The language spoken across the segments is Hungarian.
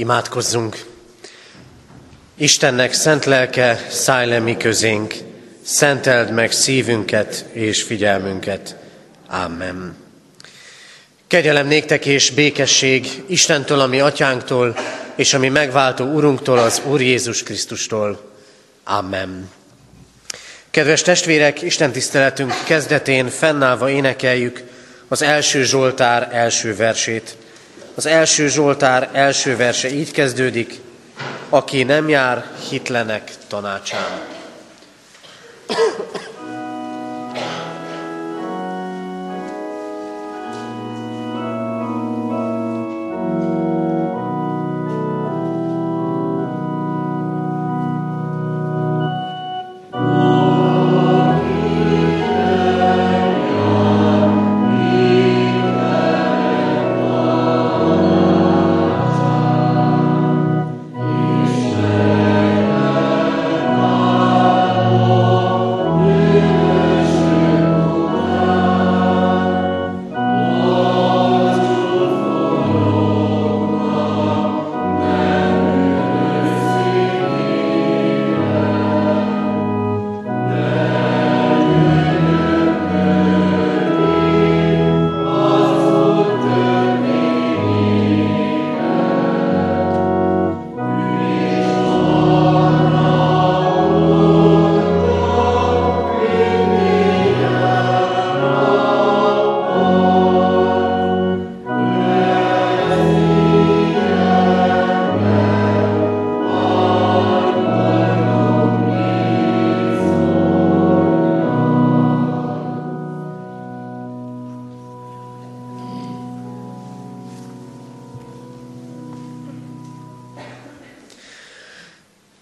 Imádkozzunk! Istennek szent lelke, szállj le mi közénk, szenteld meg szívünket és figyelmünket. Amen. Kegyelem néktek és békesség Istentől, ami atyánktól, és ami megváltó Urunktól, az Úr Jézus Krisztustól. Amen. Kedves testvérek, Isten tiszteletünk kezdetén fennállva énekeljük az első Zsoltár első versét. Az első Zsoltár első verse így kezdődik, aki nem jár hitlenek tanácsán.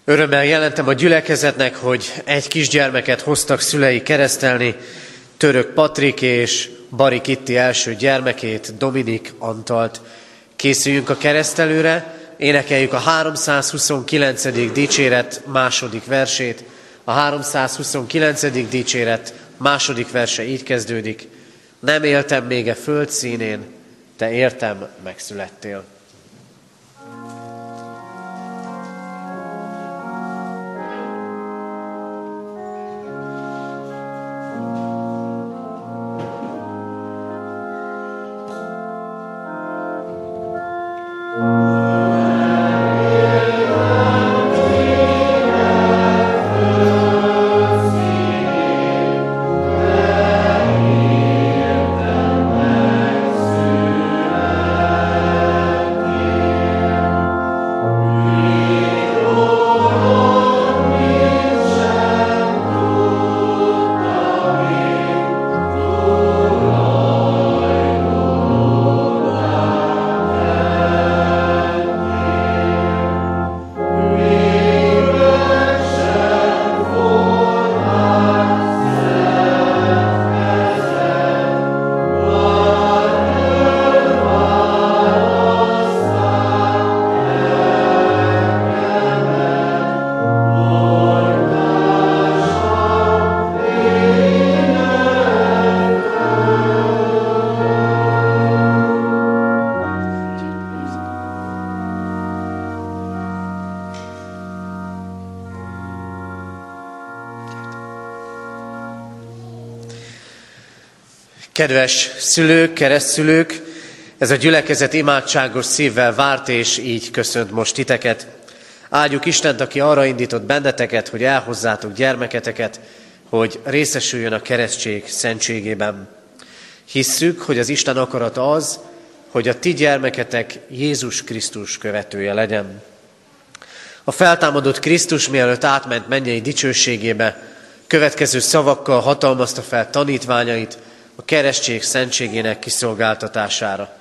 Örömmel jelentem a gyülekezetnek, hogy egy kisgyermeket hoztak szülei keresztelni, Török Patrik és Bari Kitti első gyermekét, Dominik Antalt. Készüljünk a keresztelőre, énekeljük a 329. dicséret második versét. A 329. dicséret második verse így kezdődik. Nem éltem még a föld színén, te értem megszülettél. Kedves szülők, keresztszülők, ez a gyülekezet imádságos szívvel várt, és így köszönt most titeket. Áldjuk Istent, aki arra indított benneteket, hogy elhozzátok gyermeketeket, hogy részesüljön a keresztség szentségében. Hisszük, hogy az Isten akarata az, hogy a ti gyermeketek Jézus Krisztus követője legyen. A feltámadott Krisztus mielőtt átment mennyei dicsőségébe, következő szavakkal hatalmazta fel tanítványait, a keresztség szentségének kiszolgáltatására.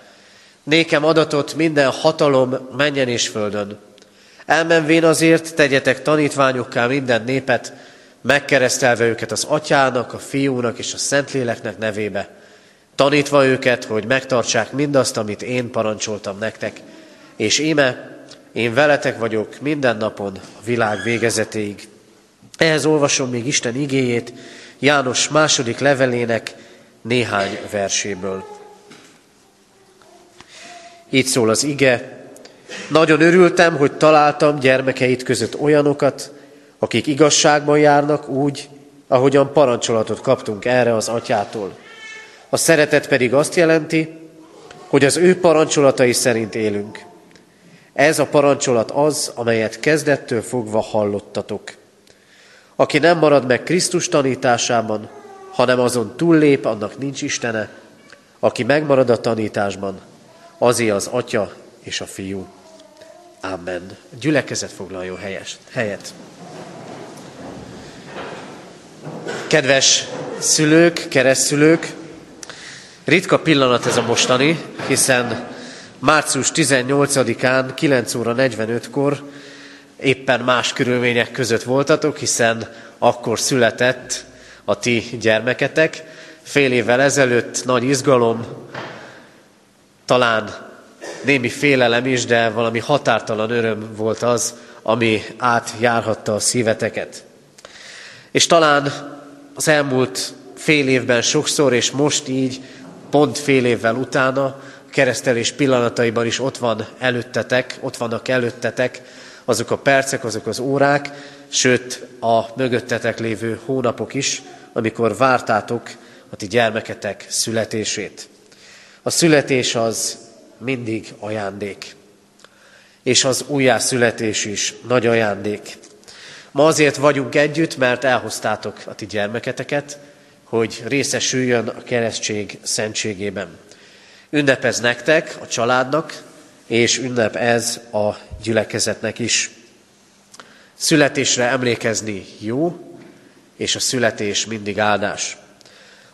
Nékem adatot minden hatalom menjen és földön. Elmenvén azért tegyetek tanítványokká minden népet, megkeresztelve őket az atyának, a fiúnak és a szentléleknek nevébe, tanítva őket, hogy megtartsák mindazt, amit én parancsoltam nektek. És íme, én veletek vagyok minden napon a világ végezetéig. Ehhez olvasom még Isten igéjét, János második levelének néhány verséből. Így szól az ige, Nagyon örültem, hogy találtam gyermekeit között olyanokat, akik igazságban járnak úgy, ahogyan parancsolatot kaptunk erre az atyától. A szeretet pedig azt jelenti, hogy az ő parancsolatai szerint élünk. Ez a parancsolat az, amelyet kezdettől fogva hallottatok. Aki nem marad meg Krisztus tanításában, hanem azon túllép, annak nincs Istene. Aki megmarad a tanításban, azé az Atya és a Fiú. Amen. Gyülekezet foglaljon helyes, helyet. Kedves szülők, keresztülők, ritka pillanat ez a mostani, hiszen március 18-án 9 óra 45-kor éppen más körülmények között voltatok, hiszen akkor született a ti gyermeketek. Fél évvel ezelőtt nagy izgalom, talán némi félelem is, de valami határtalan öröm volt az, ami átjárhatta a szíveteket. És talán az elmúlt fél évben sokszor, és most így, pont fél évvel utána, keresztelés pillanataiban is ott van előttetek, ott vannak előttetek azok a percek, azok az órák, sőt a mögöttetek lévő hónapok is, amikor vártátok a ti gyermeketek születését. A születés az mindig ajándék. És az újjászületés is nagy ajándék. Ma azért vagyunk együtt, mert elhoztátok a ti gyermeketeket, hogy részesüljön a keresztség szentségében. Ünnep ez nektek, a családnak, és ünnep ez a gyülekezetnek is. Születésre emlékezni jó, és a születés mindig áldás.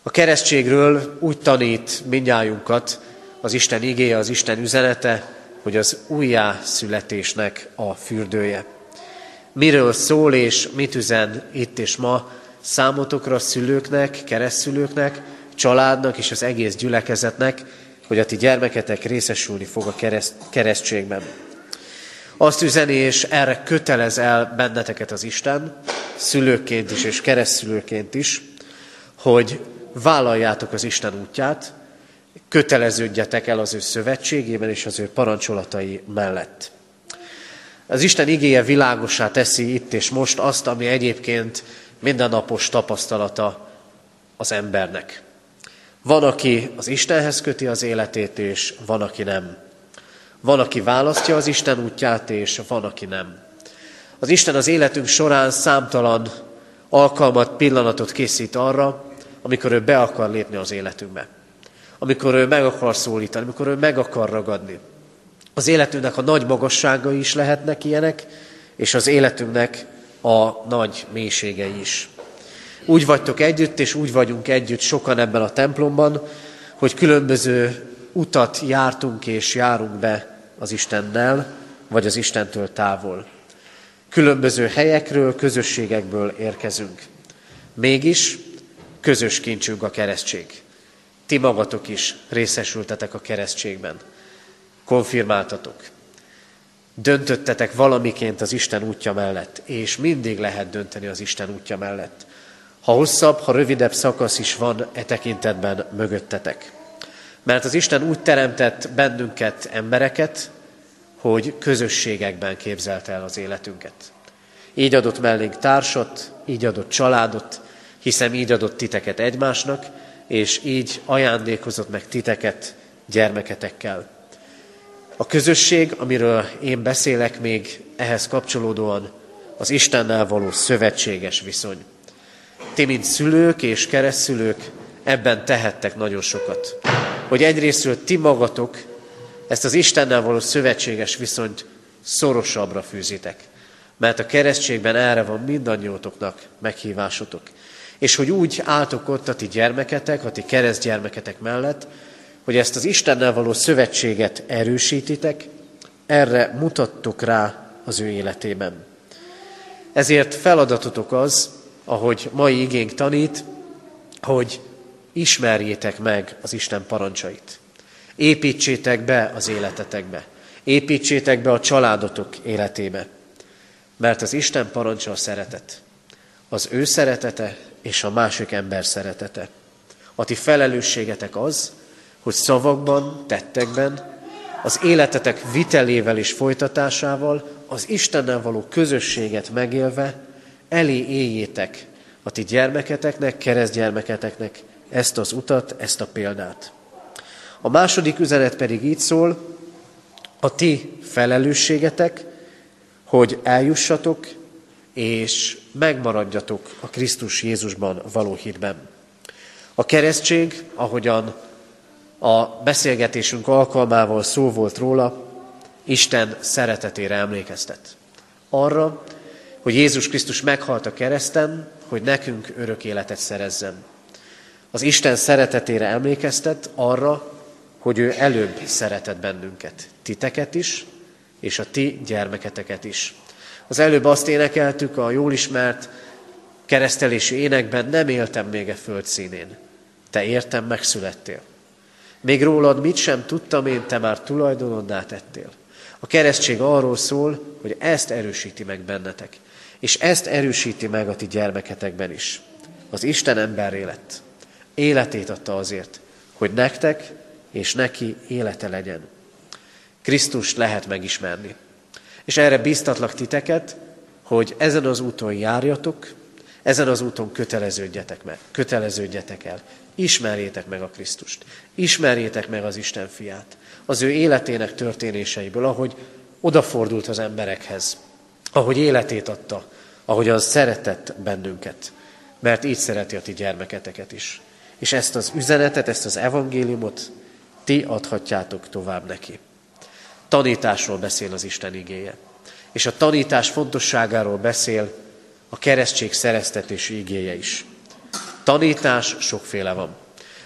A keresztségről úgy tanít mindnyájunkat az Isten igéje, az Isten üzenete, hogy az újjászületésnek a fürdője. Miről szól és mit üzen itt és ma számotokra, szülőknek, keresztülőknek, családnak és az egész gyülekezetnek, hogy a ti gyermeketek részesülni fog a kereszt, keresztségben. Azt üzeni, és erre kötelez el benneteket az Isten, szülőként is és keresztülőként is, hogy vállaljátok az Isten útját, köteleződjetek el az ő szövetségében és az ő parancsolatai mellett. Az Isten igéje világosá teszi itt és most azt, ami egyébként mindennapos tapasztalata az embernek. Van, aki az Istenhez köti az életét, és van, aki nem. Van, aki választja az Isten útját, és van, nem. Az Isten az életünk során számtalan alkalmat, pillanatot készít arra, amikor ő be akar lépni az életünkbe. Amikor ő meg akar szólítani, amikor ő meg akar ragadni. Az életünknek a nagy magasságai is lehetnek ilyenek, és az életünknek a nagy mélységei is. Úgy vagytok együtt, és úgy vagyunk együtt sokan ebben a templomban, hogy különböző utat jártunk és járunk be az Istennel, vagy az Istentől távol. Különböző helyekről, közösségekből érkezünk. Mégis közös kincsünk a keresztség. Ti magatok is részesültetek a keresztségben. Konfirmáltatok. Döntöttetek valamiként az Isten útja mellett, és mindig lehet dönteni az Isten útja mellett. Ha hosszabb, ha rövidebb szakasz is van e tekintetben mögöttetek. Mert az Isten úgy teremtett bennünket, embereket, hogy közösségekben képzelt el az életünket. Így adott mellénk társat, így adott családot, hiszen így adott titeket egymásnak, és így ajándékozott meg titeket gyermeketekkel. A közösség, amiről én beszélek még ehhez kapcsolódóan, az Istennel való szövetséges viszony. Ti, mint szülők és keresztülők, ebben tehettek nagyon sokat. Hogy egyrésztről ti magatok ezt az Istennel való szövetséges viszonyt szorosabbra fűzitek. Mert a keresztségben erre van mindannyiótoknak meghívásotok. És hogy úgy álltok ott a ti gyermeketek, a ti keresztgyermeketek mellett, hogy ezt az Istennel való szövetséget erősítitek, erre mutattok rá az ő életében. Ezért feladatotok az, ahogy mai igénk tanít, hogy ismerjétek meg az Isten parancsait. Építsétek be az életetekbe. Építsétek be a családotok életébe. Mert az Isten parancsa a szeretet. Az ő szeretete és a másik ember szeretete. A ti felelősségetek az, hogy szavakban, tettekben az életetek vitelével és folytatásával, az Istennel való közösséget megélve, elé éljétek a ti gyermeketeknek, keresztgyermeketeknek ezt az utat, ezt a példát. A második üzenet pedig így szól, a ti felelősségetek, hogy eljussatok és megmaradjatok a Krisztus Jézusban való hitben. A keresztség, ahogyan a beszélgetésünk alkalmával szó volt róla, Isten szeretetére emlékeztet. Arra, hogy Jézus Krisztus meghalt a kereszten, hogy nekünk örök életet szerezzen. Az Isten szeretetére emlékeztet arra, hogy ő előbb szeretett bennünket, titeket is, és a ti gyermeketeket is. Az előbb azt énekeltük a jól ismert keresztelési énekben, nem éltem még a föld színén. Te értem, megszülettél. Még rólad mit sem tudtam én, te már tulajdonodnál tettél. A keresztség arról szól, hogy ezt erősíti meg bennetek, és ezt erősíti meg a ti gyermeketekben is. Az Isten emberré lett. Életét adta azért, hogy nektek és neki élete legyen. Krisztust lehet megismerni. És erre biztatlak titeket, hogy ezen az úton járjatok, ezen az úton köteleződjetek meg, köteleződjetek el. Ismerjétek meg a Krisztust. Ismerjétek meg az Isten fiát. Az ő életének történéseiből, ahogy odafordult az emberekhez, ahogy életét adta, ahogyan szeretett bennünket, mert így szereti a ti gyermeketeket is. És ezt az üzenetet, ezt az evangéliumot ti adhatjátok tovább neki. Tanításról beszél az Isten igéje. És a tanítás fontosságáról beszél a keresztség szereztetési igéje is. Tanítás sokféle van.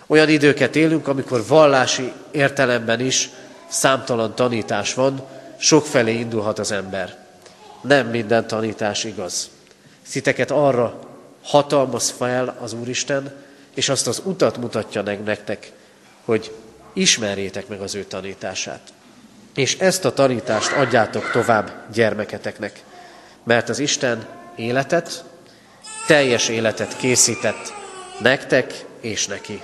Olyan időket élünk, amikor vallási értelemben is számtalan tanítás van, sokfelé indulhat az ember. Nem minden tanítás igaz. Sziteket arra hatalmaz fel az Úristen, és azt az utat mutatja nektek, hogy ismerjétek meg az ő tanítását. És ezt a tanítást adjátok tovább gyermeketeknek, mert az Isten életet, teljes életet készített nektek és neki.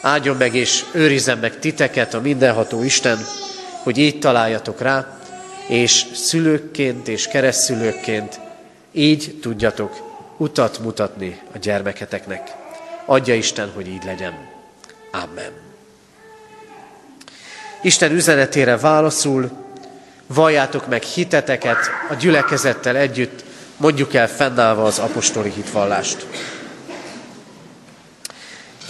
Áldjon meg és őrizzen meg titeket a mindenható Isten, hogy így találjatok rá, és szülőkként és keresztszülőkként így tudjatok utat mutatni a gyermeketeknek. Adja Isten, hogy így legyen. Amen. Isten üzenetére válaszul, valljátok meg hiteteket a gyülekezettel együtt, mondjuk el fennállva az apostoli hitvallást.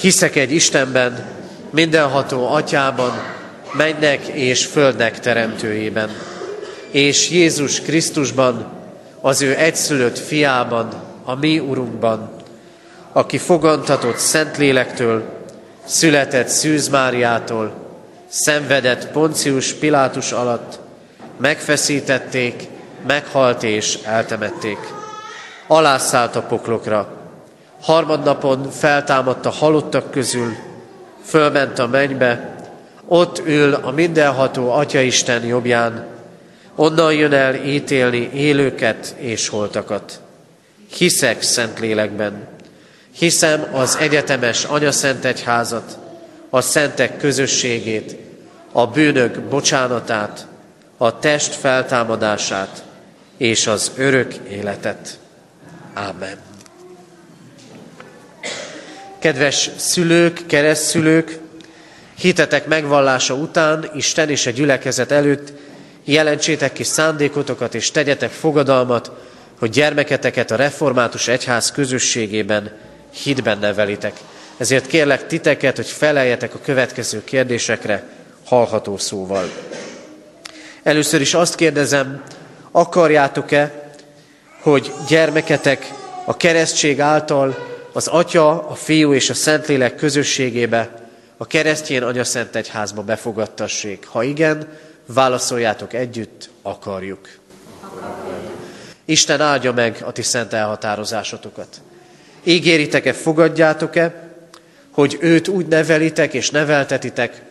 Hiszek egy Istenben, mindenható atyában, mennek és földnek teremtőjében, és Jézus Krisztusban, az ő egyszülött fiában, a mi Urunkban, aki fogantatott Szentlélektől, született Szűz Máriától, szenvedett Poncius Pilátus alatt, megfeszítették, meghalt és eltemették. Alászállt a poklokra, harmadnapon feltámadt a halottak közül, fölment a mennybe, ott ül a mindenható Atyaisten jobbján, onnan jön el ítélni élőket és holtakat. Hiszek szent lélekben, hiszem az egyetemes anyaszent egyházat, a szentek közösségét, a bűnök bocsánatát, a test feltámadását és az örök életet. Ámen. Kedves szülők, keresztszülők, hitetek megvallása után, Isten és a gyülekezet előtt jelentsétek ki szándékotokat és tegyetek fogadalmat, hogy gyermeketeket a református egyház közösségében hitben nevelitek. Ezért kérlek titeket, hogy feleljetek a következő kérdésekre hallható szóval. Először is azt kérdezem, akarjátok-e, hogy gyermeketek a keresztség által az Atya, a Fiú és a Szentlélek közösségébe, a keresztjén Anya Szent Egyházba befogadtassék? Ha igen, válaszoljátok együtt, akarjuk. Isten áldja meg a ti szent elhatározásotokat. Ígéritek-e, fogadjátok-e, hogy őt úgy nevelitek és neveltetitek,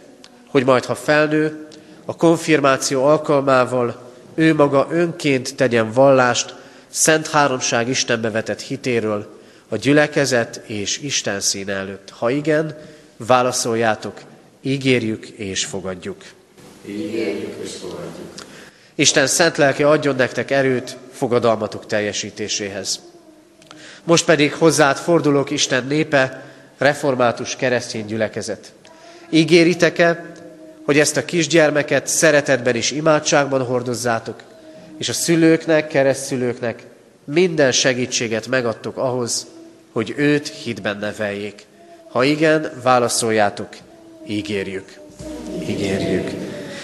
hogy majd ha felnő, a konfirmáció alkalmával ő maga önként tegyen vallást Szent Háromság Istenbe vetett hitéről, a gyülekezet és Isten szín előtt? Ha igen, válaszoljátok, ígérjük és fogadjuk. Ígérjük és fogadjuk. Isten szent lelke adjon nektek erőt fogadalmatok teljesítéséhez. Most pedig hozzád fordulok Isten népe, református keresztény gyülekezet. Ígéritek-e, hogy ezt a kisgyermeket szeretetben és imádságban hordozzátok, és a szülőknek, keresztszülőknek minden segítséget megadtok ahhoz, hogy őt hitben neveljék. Ha igen, válaszoljátok, ígérjük. Ígérjük.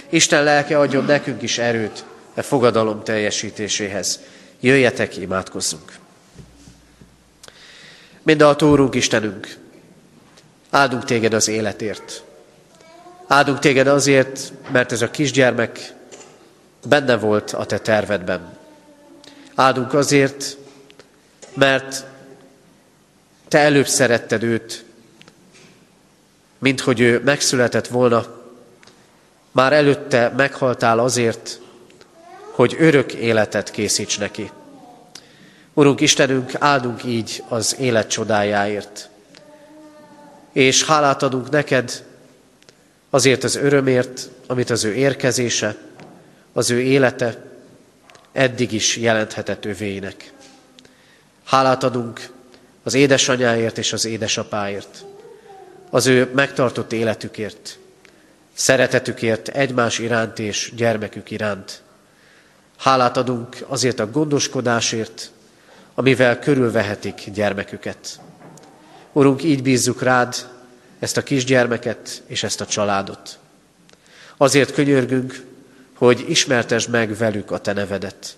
Isten lelke adjon nekünk is erőt e fogadalom teljesítéséhez. Jöjjetek, imádkozzunk. A Úrunk Istenünk, áldunk téged az életért. Áldunk téged azért, mert ez a kisgyermek benne volt a te tervedben. Áldunk azért, mert te előbb szeretted őt, mint hogy ő megszületett volna, már előtte meghaltál azért, hogy örök életet készíts neki. Urunk Istenünk, áldunk így az élet csodájáért. És hálát adunk neked azért az örömért, amit az ő érkezése, az ő élete eddig is jelenthetett övéinek. Hálát adunk az édesanyáért és az édesapáért, az ő megtartott életükért, szeretetükért egymás iránt és gyermekük iránt. Hálát adunk azért a gondoskodásért, amivel körülvehetik gyermeküket. Urunk, így bízzuk rád ezt a kisgyermeket és ezt a családot. Azért könyörgünk, hogy ismertesd meg velük a te nevedet.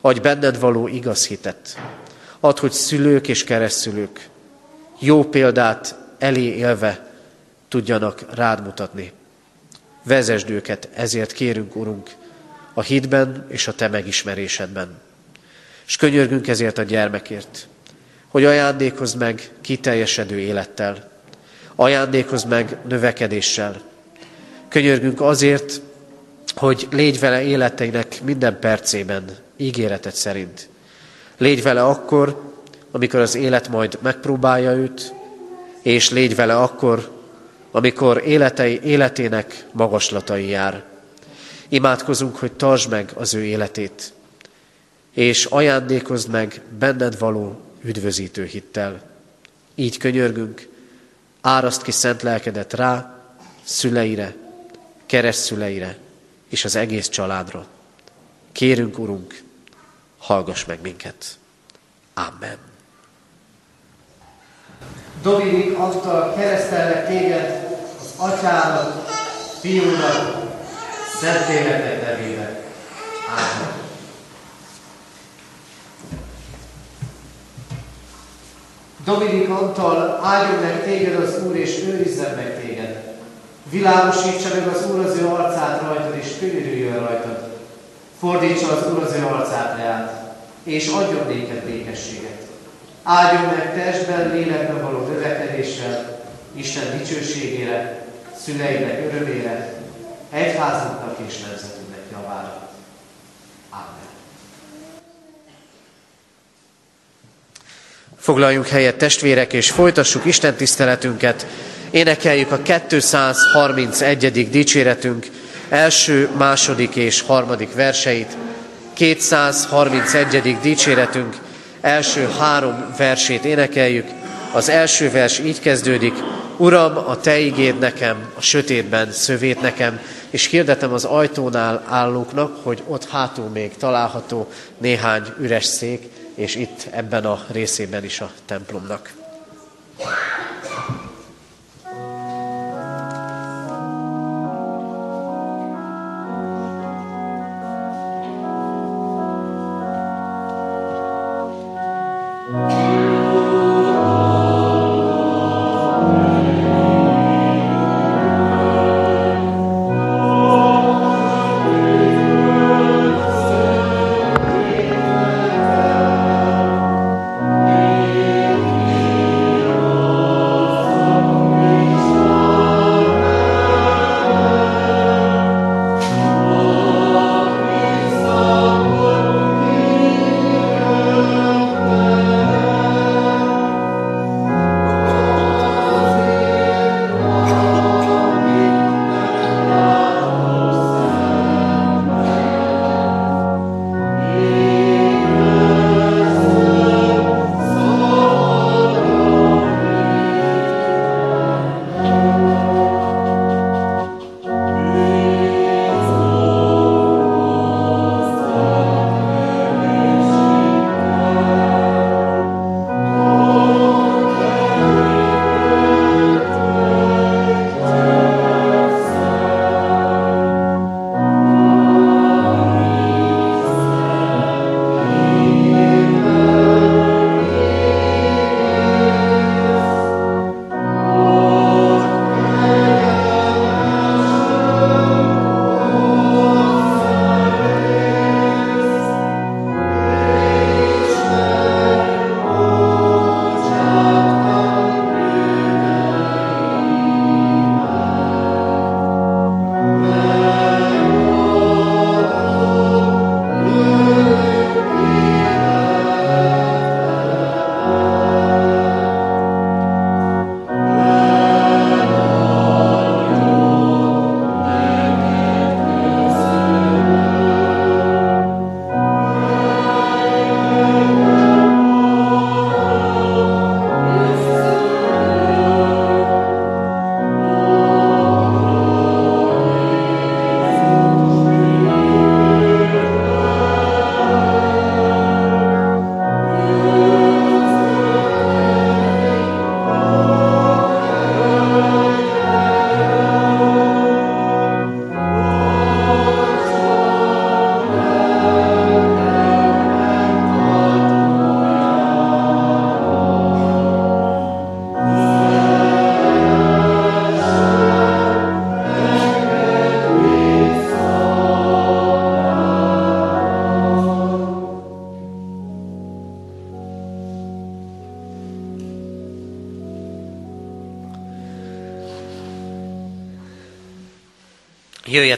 Adj benned való igaz hitet. Add, hogy szülők és keresztülők jó példát elé élve tudjanak rád mutatni. Vezesd őket, ezért kérünk, Urunk, a hitben és a Te megismerésedben. És könyörgünk ezért a gyermekért, hogy ajándékozd meg kiteljesedő élettel, ajándékozd meg növekedéssel. Könyörgünk azért, hogy légy vele életeinek minden percében, ígéretet szerint. Légy vele akkor, amikor az élet majd megpróbálja őt, és légy vele akkor, amikor életei, életének magaslatai jár. Imádkozunk, hogy tartsd meg az ő életét, és ajándékozd meg benned való üdvözítő hittel. Így könyörgünk, áraszt ki szent lelkedet rá, szüleire, keresztszüleire és az egész családra. Kérünk, Urunk, hallgass meg minket. Amen. Dominik, Antal keresztellek téged az Atyának, Fiúnak, Szentléleknek nevében. Ámen. Dominik Antal, áldjon meg téged az Úr, és őrizzen meg téged. Világosítsa meg az Úr az ő arcát rajtad, és könyörüljön rajtad. Fordítsa az Úr az ő arcát leát, és adjon néked békességet. Áldjon meg testben, lélekben való növekedéssel, Isten dicsőségére, szüleinek örömére, egyházunknak és nemzetünknek javára. Amen. Foglaljunk helyet testvérek, és folytassuk Isten tiszteletünket. Énekeljük a 231. dicséretünk első, második és harmadik verseit. 231. dicséretünk első három versét énekeljük. Az első vers így kezdődik, Uram, a Te igéd nekem, a sötétben szövét nekem, és hirdetem az ajtónál állóknak, hogy ott hátul még található néhány üres szék, és itt ebben a részében is a templomnak.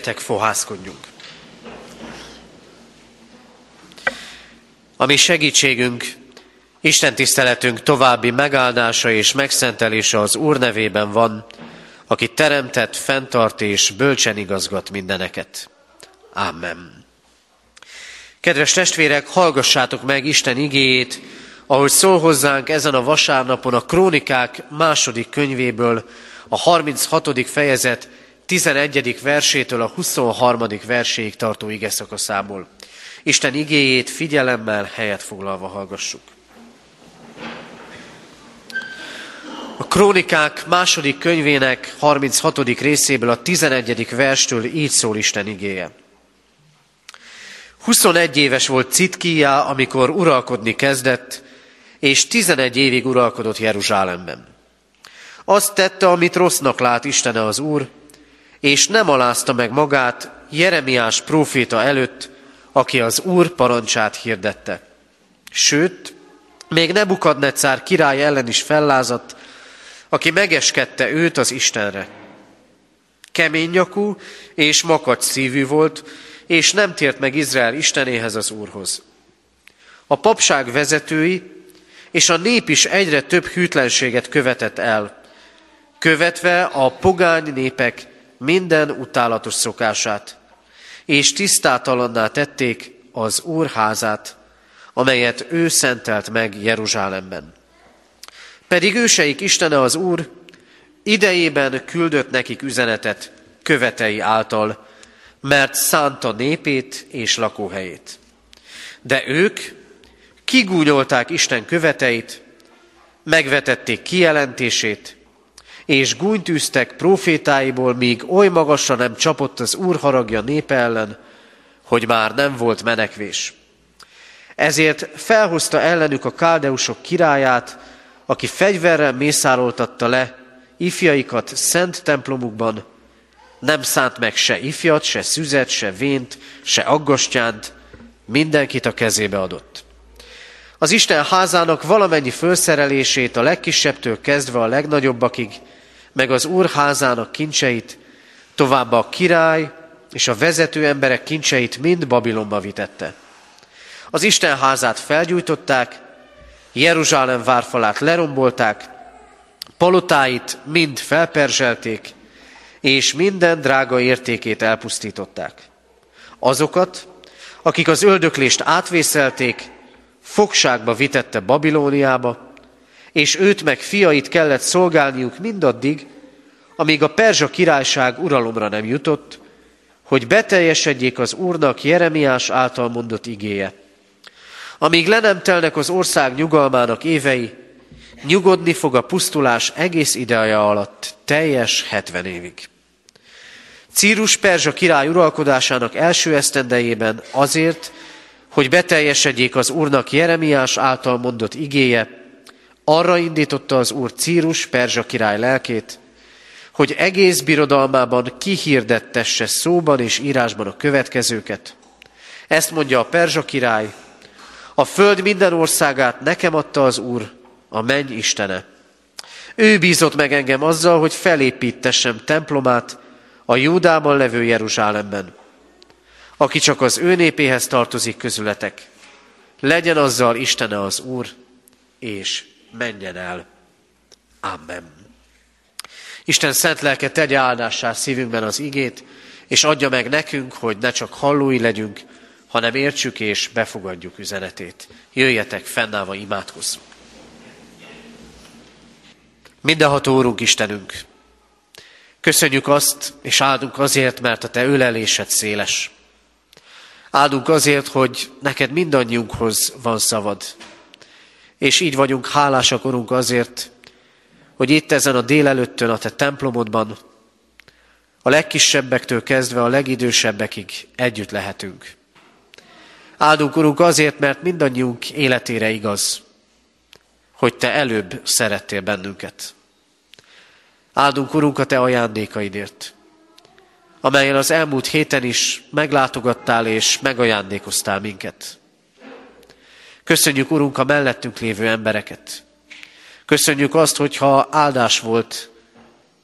Jöjjetek, fohászkodjunk! A mi segítségünk, Isten tiszteletünk további megáldása és megszentelése az Úr nevében van, aki teremtett, fenntart és bölcsen igazgat mindeneket. Amen. Kedves testvérek, hallgassátok meg Isten igéjét, ahogy szól hozzánk ezen a vasárnapon a Krónikák második könyvéből, a 36. fejezet 11. versétől a 23. verséig tartó ige szakaszából. Isten igéjét figyelemmel helyet foglalva hallgassuk. A Krónikák második könyvének 36. részéből a 11. verstől így szól Isten igéje. 21 éves volt Citkija, amikor uralkodni kezdett, és 11 évig uralkodott Jeruzsálemben. Azt tette, amit rossznak lát Istene az Úr, és nem alázta meg magát Jeremiás próféta előtt, aki az Úr parancsát hirdette. Sőt, még Nebukadnecár király ellen is fellázadt, aki megeskedte őt az Istenre. Kemény nyakú és makacs szívű volt, és nem tért meg Izrael Istenéhez az Úrhoz. A papság vezetői és a nép is egyre több hűtlenséget követett el, követve a pogány népek minden utálatos szokását, és tisztátalanná tették az Úr házát, amelyet ő szentelt meg Jeruzsálemben. Pedig őseik Istene az Úr idejében küldött nekik üzenetet követei által, mert szánta népét és lakóhelyét. De ők kigúnyolták Isten követeit, megvetették kijelentését, és gúnytűztek profétáiból, míg oly magasra nem csapott az Úr haragja népe ellen, hogy már nem volt menekvés. Ezért felhozta ellenük a káldeusok királyát, aki fegyverrel mészároltatta le ifjaikat szent templomukban, nem szánt meg se ifjat, se szüzet, se vént, se aggastyánt, mindenkit a kezébe adott. Az Isten házának valamennyi felszerelését a legkisebbtől kezdve a legnagyobbakig, meg az Úr házának kincseit, továbbá a király és a vezető emberek kincseit mind Babilonba vitette. Az Isten házát felgyújtották, Jeruzsálem várfalát lerombolták, palotáit mind felperzselték, és minden drága értékét elpusztították. Azokat, akik az öldöklést átvészelték, fogságba vitette Babilóniába, és őt meg fiait kellett szolgálniuk mindaddig, amíg a Perzsa királyság uralomra nem jutott, hogy beteljesedjék az Úrnak Jeremiás által mondott igéje. Amíg le nem telnek az ország nyugalmának évei, nyugodni fog a pusztulás egész ideja alatt, teljes 70 évig. Círus Perzsa király uralkodásának első esztendejében azért, hogy beteljesedjék az Úrnak Jeremiás által mondott igéje, arra indította az Úr Círus Perzsa király lelkét, hogy egész birodalmában kihirdettesse szóban és írásban a következőket. Ezt mondja a Perzsa király, a föld minden országát nekem adta az Úr, a menny Istene. Ő bízott meg engem azzal, hogy felépítessem templomát a Júdában levő Jeruzsálemben. Aki csak az ő népéhez tartozik közületek, legyen azzal Istene az Úr, és menjen el. Amen. Isten szent lelke tegye áldássá szívünkben az igét, és adja meg nekünk, hogy ne csak hallói legyünk, hanem értsük és befogadjuk üzenetét. Jöjjetek, fennállva imádkozzunk. Mindenható Úrunk Istenünk, köszönjük azt, és áldunk azért, mert a Te ölelésed széles. Áldunk azért, hogy neked mindannyiunkhoz van szavad. És így vagyunk hálásak, Urunk, azért, hogy itt ezen a délelőttön a Te templomodban a legkisebbektől kezdve a legidősebbekig együtt lehetünk. Áldunk, Urunk, azért, mert mindannyiunk életére igaz, hogy Te előbb szerettél bennünket. Áldunk, Urunk, a Te ajándékaidért, amelyen az elmúlt héten is meglátogattál és megajándékoztál minket. Köszönjük, Urunk, a mellettünk lévő embereket. Köszönjük azt, hogyha áldás volt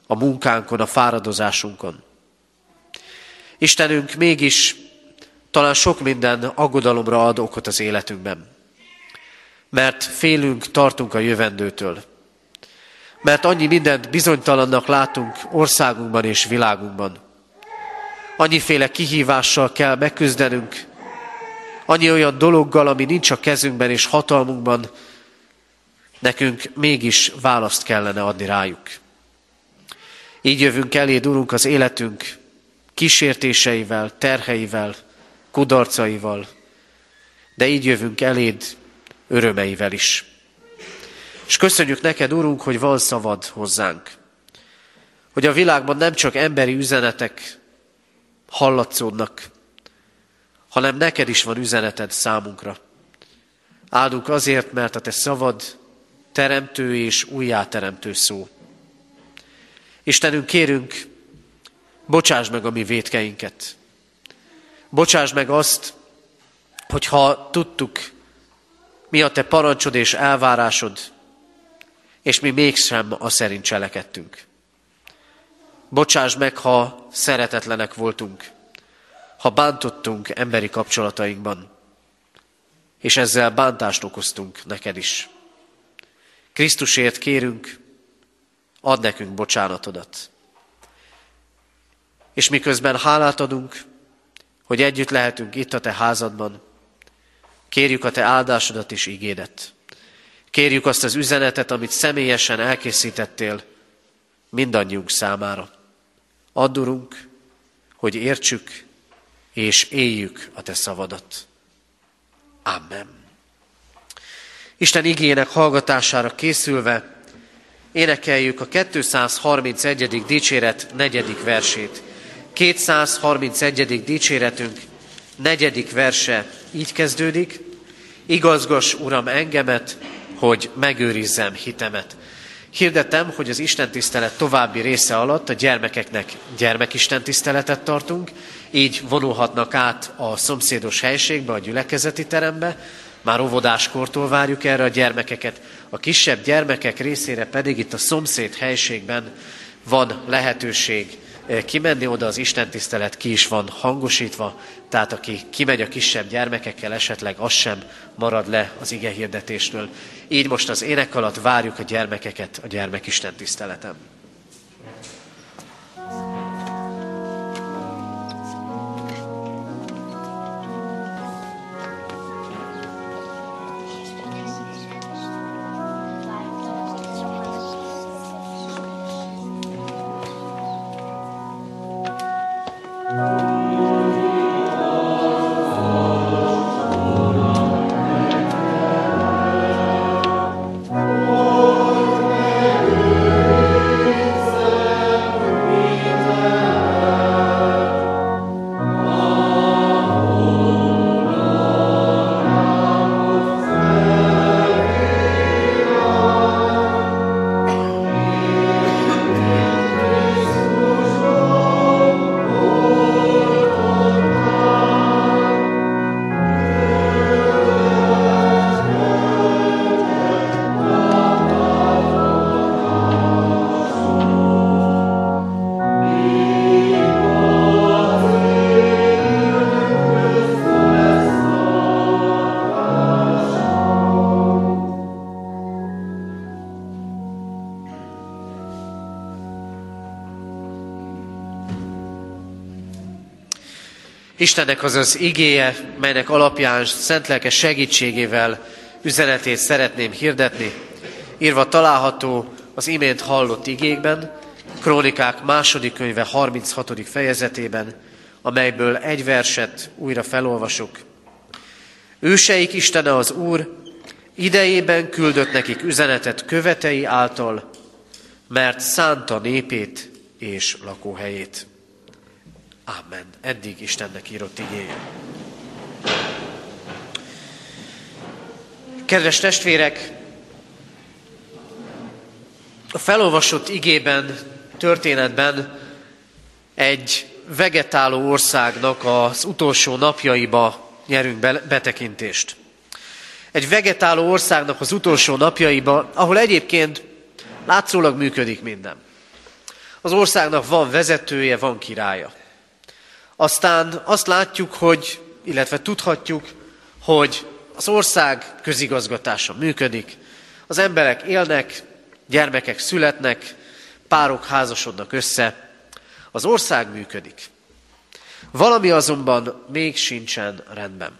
a munkánkon, a fáradozásunkon. Istenünk mégis talán sok minden aggodalomra ad okot az életünkben. Mert félünk, tartunk a jövendőtől. Mert annyi mindent bizonytalannak látunk országunkban és világunkban. Annyiféle kihívással kell megküzdenünk, annyi olyan dologgal, ami nincs a kezünkben és hatalmunkban, nekünk mégis választ kellene adni rájuk. Így jövünk elé, Urunk, az életünk kísértéseivel, terheivel, kudarcaival, de így jövünk eléd örömeivel is. És köszönjük neked, Urunk, hogy van szavad hozzánk. Hogy a világban nem csak emberi üzenetek hallatszódnak, hanem neked is van üzeneted számunkra. Áldunk azért, mert a te szavad teremtő és újjáteremtő szó. Istenünk, kérünk, bocsáss meg a mi vétkeinket. Bocsáss meg azt, hogyha tudtuk, mi a te parancsod és elvárásod, és mi mégsem a szerint cselekedtünk. Bocsáss meg, ha szeretetlenek voltunk, ha bántottunk emberi kapcsolatainkban, és ezzel bántást okoztunk neked is. Krisztusért kérünk, ad nekünk bocsánatodat. És miközben hálát adunk, hogy együtt lehetünk itt a te házadban, kérjük a te áldásodat és igédet. Kérjük azt az üzenetet, amit személyesen elkészítettél mindannyiunk számára. Addurunk, hogy értsük és éljük a te szavadat. Amen. Isten igének hallgatására készülve énekeljük a 231. dicséret negyedik versét. 231. dicséretünk negyedik verse így kezdődik. Igazgas, Uram, engemet, hogy megőrizzem hitemet. Hirdetem, hogy az Isten tisztelet további része alatt a gyermekeknek gyermekisten tiszteletet tartunk, így vonulhatnak át a szomszédos helységbe, a gyülekezeti terembe, már óvodáskortól várjuk erre a gyermekeket, a kisebb gyermekek részére pedig itt a szomszéd helységben van lehetőség eh, kimenni oda, az Isten tisztelet ki is van hangosítva, tehát aki kimegy a kisebb gyermekekkel, esetleg az sem marad le az ige hirdetésről. Így most az ének alatt várjuk a gyermekeket a gyermekisten tiszteleten. Istennek az az igéje, melynek alapján szent lelke segítségével üzenetét szeretném hirdetni, írva található az imént hallott igékben, Krónikák második könyve 36. fejezetében, amelyből egy verset újra felolvasok. Őseik Istene az Úr, idejében küldött nekik üzenetet követei által, mert szánta népét és lakóhelyét. Amen. Eddig Istennek írott igéje. Kedves testvérek, a felolvasott igében, történetben egy vegetáló országnak az utolsó napjaiba nyerünk betekintést. Egy vegetáló országnak az utolsó napjaiba, ahol egyébként látszólag működik minden. Az országnak van vezetője, van királya. Aztán azt látjuk, hogy, illetve tudhatjuk, hogy az ország közigazgatása működik, az emberek élnek, gyermekek születnek, párok házasodnak össze, az ország működik. Valami azonban még sincsen rendben.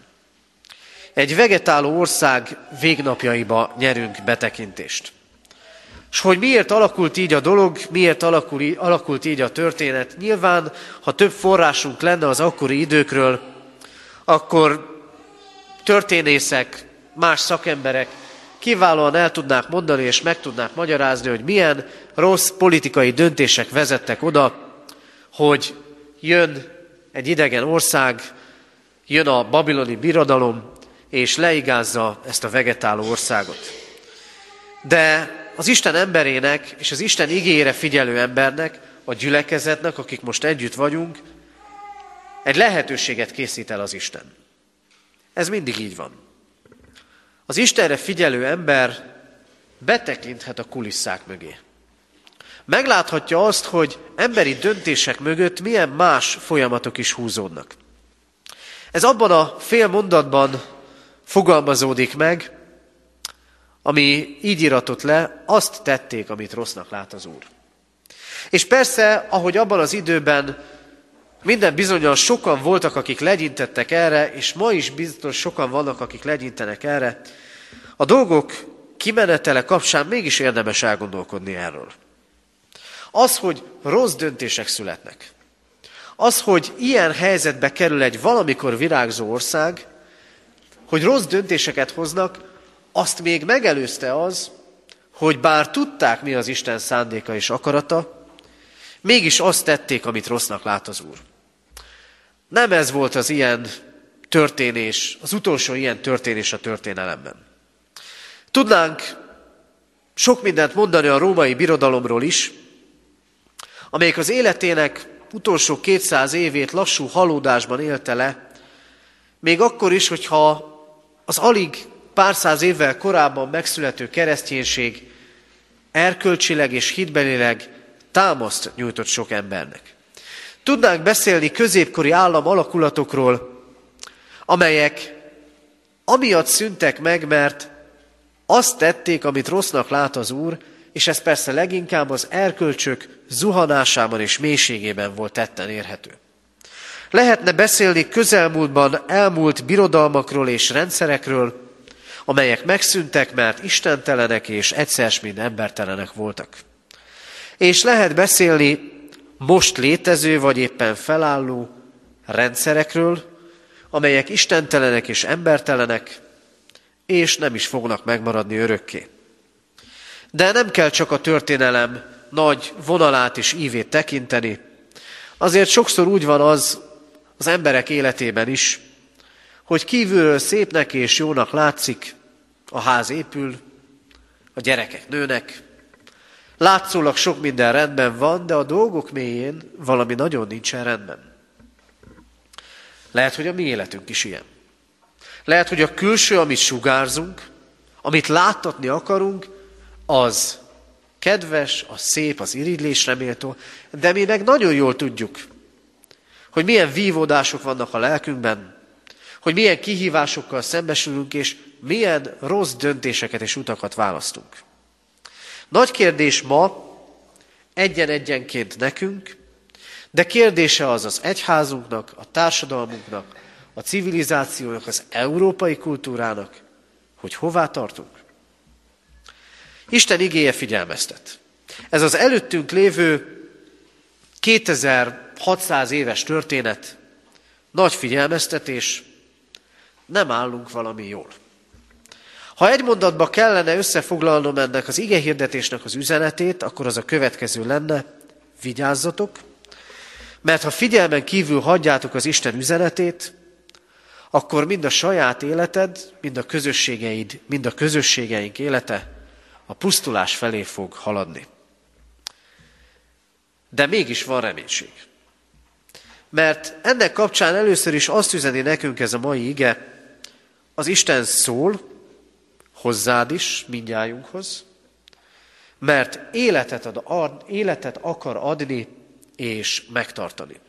Egy vegetáló ország végnapjaiba nyerünk betekintést. És hogy miért alakult így a dolog, miért alakul, alakult így a történet, nyilván, ha több forrásunk lenne az akkori időkről, akkor történészek, más szakemberek kiválóan el tudnák mondani és meg tudnák magyarázni, hogy milyen rossz politikai döntések vezettek oda, hogy jön egy idegen ország, jön a babiloni birodalom, és leigázza ezt a vegetáló országot. De az Isten emberének és az Isten igére figyelő embernek, a gyülekezetnek, akik most együtt vagyunk, egy lehetőséget készít el az Isten. Ez mindig így van. Az Istenre figyelő ember betekinthet a kulisszák mögé. Megláthatja azt, hogy emberi döntések mögött milyen más folyamatok is húzódnak. Ez abban a fél mondatban fogalmazódik meg, ami így iratott le, azt tették, amit rossznak lát az Úr. És persze, ahogy abban az időben minden bizonyal sokan voltak, akik legyintettek erre, és ma is biztos sokan vannak, akik legyintenek erre, a dolgok kimenetele kapcsán mégis érdemes elgondolkodni erről. Az, hogy rossz döntések születnek, az, hogy ilyen helyzetbe kerül egy valamikor virágzó ország, hogy rossz döntéseket hoznak, azt még megelőzte az, hogy bár tudták, mi az Isten szándéka és akarata, mégis azt tették, amit rossznak lát az Úr. Nem ez volt az ilyen történés, az utolsó ilyen történés a történelemben. Tudnánk sok mindent mondani a római birodalomról is, amelyik az életének utolsó 200 évét lassú halódásban élte le, még akkor is, hogyha az alig pár száz évvel korábban megszülető kereszténység erkölcsileg és hitbelileg támaszt nyújtott sok embernek. Tudnánk beszélni középkori állam alakulatokról, amelyek amiatt szüntek meg, mert azt tették, amit rossznak lát az Úr, és ez persze leginkább az erkölcsök zuhanásában és mélységében volt tetten érhető. Lehetne beszélni közelmúltban elmúlt birodalmakról és rendszerekről, amelyek megszűntek, mert istentelenek és egyszer mind embertelenek voltak. És lehet beszélni most létező vagy éppen felálló rendszerekről, amelyek istentelenek és embertelenek, és nem is fognak megmaradni örökké. De nem kell csak a történelem nagy vonalát és ívét tekinteni, azért sokszor úgy van az az emberek életében is, hogy kívülről szépnek és jónak látszik, a ház épül, a gyerekek nőnek, látszólag sok minden rendben van, de a dolgok mélyén valami nagyon nincsen rendben. Lehet, hogy a mi életünk is ilyen. Lehet, hogy a külső, amit sugárzunk, amit láttatni akarunk, az kedves, az szép, az irigylésre méltó, de mi meg nagyon jól tudjuk, hogy milyen vívódások vannak a lelkünkben, hogy milyen kihívásokkal szembesülünk, és milyen rossz döntéseket és utakat választunk. Nagy kérdés ma egyen-egyenként nekünk, de kérdése az az egyházunknak, a társadalmunknak, a civilizációnak, az európai kultúrának, hogy hová tartunk. Isten igéje figyelmeztet. Ez az előttünk lévő 2600 éves történet, nagy figyelmeztetés, nem állunk valami jól. Ha egy mondatba kellene összefoglalnom ennek az ige hirdetésnek az üzenetét, akkor az a következő lenne, vigyázzatok, mert ha figyelmen kívül hagyjátok az Isten üzenetét, akkor mind a saját életed, mind a közösségeid, mind a közösségeink élete a pusztulás felé fog haladni. De mégis van reménység. Mert ennek kapcsán először is azt üzeni nekünk ez a mai ige, az Isten szól, hozzád is, mindjájunkhoz, mert életet, ad, életet akar adni és megtartani.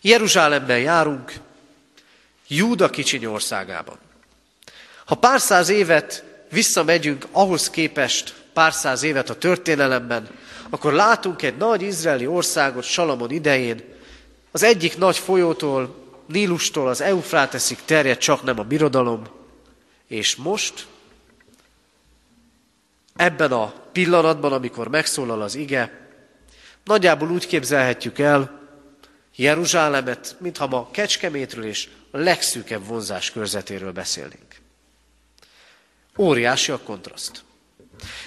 Jeruzsálemben járunk, Júda kicsiny országában. Ha pár száz évet visszamegyünk ahhoz képest, pár száz évet a történelemben, akkor látunk egy nagy izraeli országot Salamon idején, az egyik nagy folyótól, Nílustól az Eufráteszig terjed csak nem a birodalom, és most, ebben a pillanatban, amikor megszólal az ige, nagyjából úgy képzelhetjük el Jeruzsálemet, mintha ma Kecskemétről és a legszűkebb vonzás körzetéről beszélnénk. Óriási a kontraszt.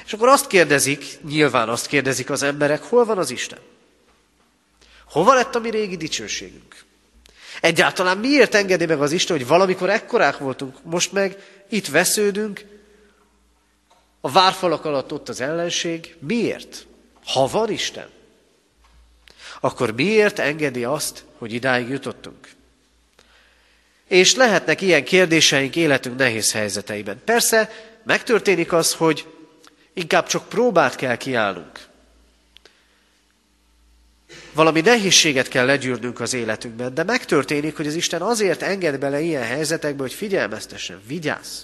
És akkor azt kérdezik, nyilván azt kérdezik az emberek, hol van az Isten? Hova lett a mi régi dicsőségünk? Egyáltalán miért engedi meg az Isten, hogy valamikor ekkorák voltunk, most meg itt vesződünk, a várfalak alatt ott az ellenség. Miért? Ha van Isten, akkor miért engedi azt, hogy idáig jutottunk? És lehetnek ilyen kérdéseink életünk nehéz helyzeteiben. Persze megtörténik az, hogy inkább csak próbát kell kiállnunk. Valami nehézséget kell legyűrnünk az életünkben, de megtörténik, hogy az Isten azért enged bele ilyen helyzetekbe, hogy figyelmeztessen, vigyázz.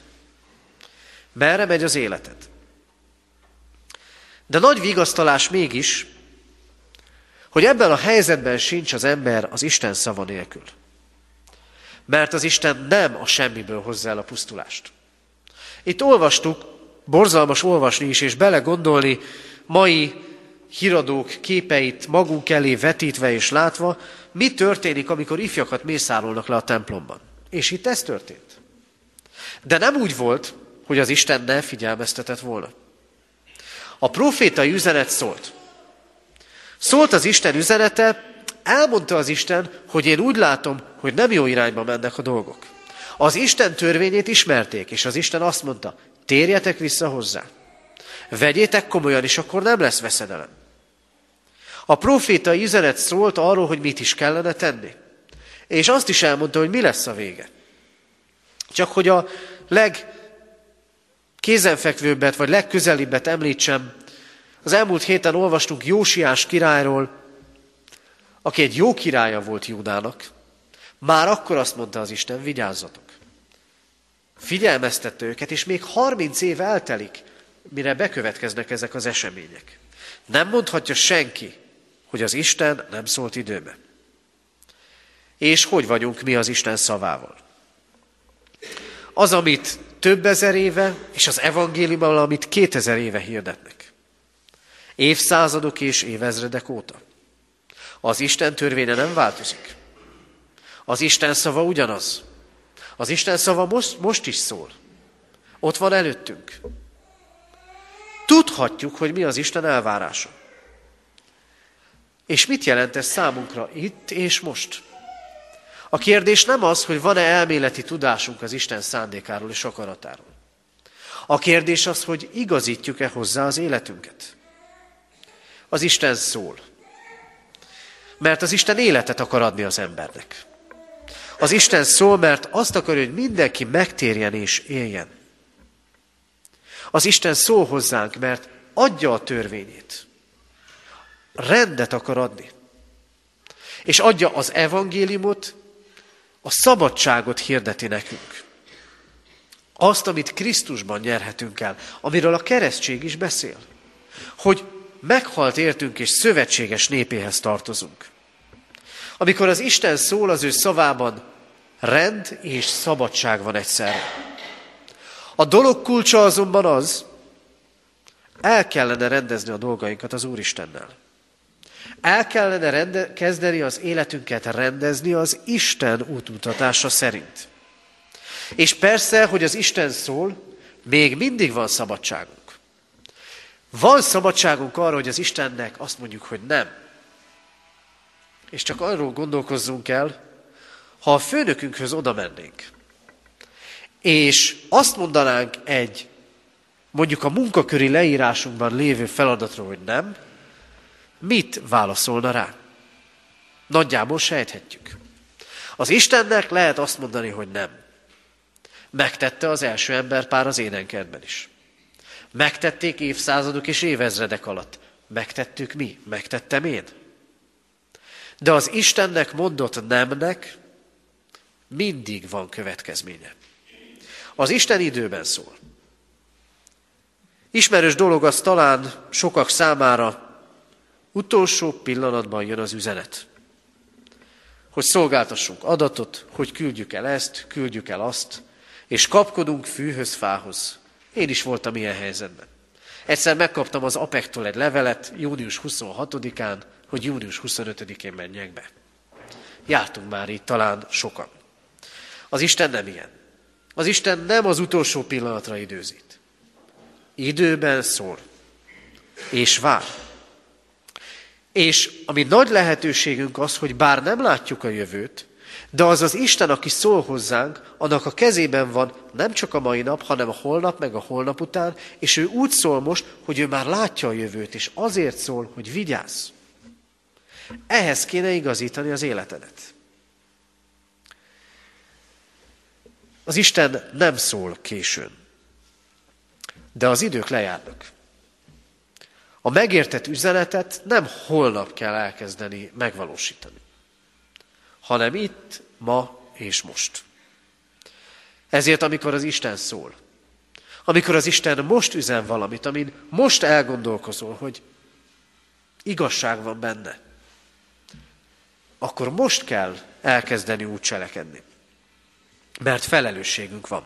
Merre megy az életed? De nagy vigasztalás mégis, hogy ebben a helyzetben sincs az ember az Isten szava nélkül. Mert az Isten nem a semmiből hozza el a pusztulást. Itt olvastuk, borzalmas olvasni is, és belegondolni mai híradók képeit magunk elé vetítve és látva, mi történik, amikor ifjakat mészárolnak le a templomban. És itt ez történt. De nem úgy volt, hogy az Isten ne figyelmeztetett volna. A profétai üzenet szólt. Szólt az Isten üzenete, elmondta az Isten, hogy én úgy látom, hogy nem jó irányba mennek a dolgok. Az Isten törvényét ismerték, és az Isten azt mondta, térjetek vissza hozzá. Vegyétek komolyan, és akkor nem lesz veszedelem. A profétai üzenet szólt arról, hogy mit is kellene tenni. És azt is elmondta, hogy mi lesz a vége. Csak hogy a legkézenfekvőbbet, vagy legközelibbet említsem, az elmúlt héten olvastunk Jósiás királyról, aki egy jó királya volt Júdának. Már akkor azt mondta az Isten, vigyázzatok. Figyelmeztette őket, és még 30 év eltelik, mire bekövetkeznek ezek az események. Nem mondhatja senki, hogy az Isten nem szólt időbe. És hogy vagyunk mi az Isten szavával? Az, amit több ezer éve, és az evangéliumban, amit kétezer éve hirdetnek. Évszázadok és évezredek óta. Az Isten törvénye nem változik. Az Isten szava ugyanaz. Az Isten szava most, most is szól. Ott van előttünk. Tudhatjuk, hogy mi az Isten elvárása. És mit jelent ez számunkra itt és most? A kérdés nem az, hogy van-e elméleti tudásunk az Isten szándékáról és akaratáról. A kérdés az, hogy igazítjuk-e hozzá az életünket. Az Isten szól. Mert az Isten életet akar adni az embernek. Az Isten szól, mert azt akarja, hogy mindenki megtérjen és éljen. Az Isten szól hozzánk, mert adja a törvényét rendet akar adni. És adja az evangéliumot, a szabadságot hirdeti nekünk. Azt, amit Krisztusban nyerhetünk el, amiről a keresztség is beszél. Hogy meghalt értünk és szövetséges népéhez tartozunk. Amikor az Isten szól az ő szavában, rend és szabadság van egyszerre. A dolog kulcsa azonban az, el kellene rendezni a dolgainkat az Úristennel. El kellene rende, kezdeni az életünket rendezni az Isten útmutatása szerint. És persze, hogy az Isten szól, még mindig van szabadságunk. Van szabadságunk arra, hogy az Istennek azt mondjuk, hogy nem. És csak arról gondolkozzunk el, ha a főnökünkhöz oda mennénk, és azt mondanánk egy, mondjuk a munkaköri leírásunkban lévő feladatról, hogy nem, mit válaszolna rá? Nagyjából sejthetjük. Az Istennek lehet azt mondani, hogy nem. Megtette az első emberpár az énenkertben is. Megtették évszázadok és évezredek alatt. Megtettük mi? Megtettem én? De az Istennek mondott nemnek mindig van következménye. Az Isten időben szól. Ismerős dolog az talán sokak számára utolsó pillanatban jön az üzenet. Hogy szolgáltassunk adatot, hogy küldjük el ezt, küldjük el azt, és kapkodunk fűhöz, fához. Én is voltam ilyen helyzetben. Egyszer megkaptam az APEC-tól egy levelet június 26-án, hogy június 25-én menjek be. Jártunk már itt talán sokan. Az Isten nem ilyen. Az Isten nem az utolsó pillanatra időzít. Időben szól. És vár. És ami nagy lehetőségünk az, hogy bár nem látjuk a jövőt, de az az Isten, aki szól hozzánk, annak a kezében van nem csak a mai nap, hanem a holnap, meg a holnap után, és ő úgy szól most, hogy ő már látja a jövőt, és azért szól, hogy vigyázz. Ehhez kéne igazítani az életedet. Az Isten nem szól későn, de az idők lejárnak. A megértett üzenetet nem holnap kell elkezdeni megvalósítani, hanem itt, ma és most. Ezért, amikor az Isten szól, amikor az Isten most üzen valamit, amin most elgondolkozol, hogy igazság van benne, akkor most kell elkezdeni úgy cselekedni. Mert felelősségünk van.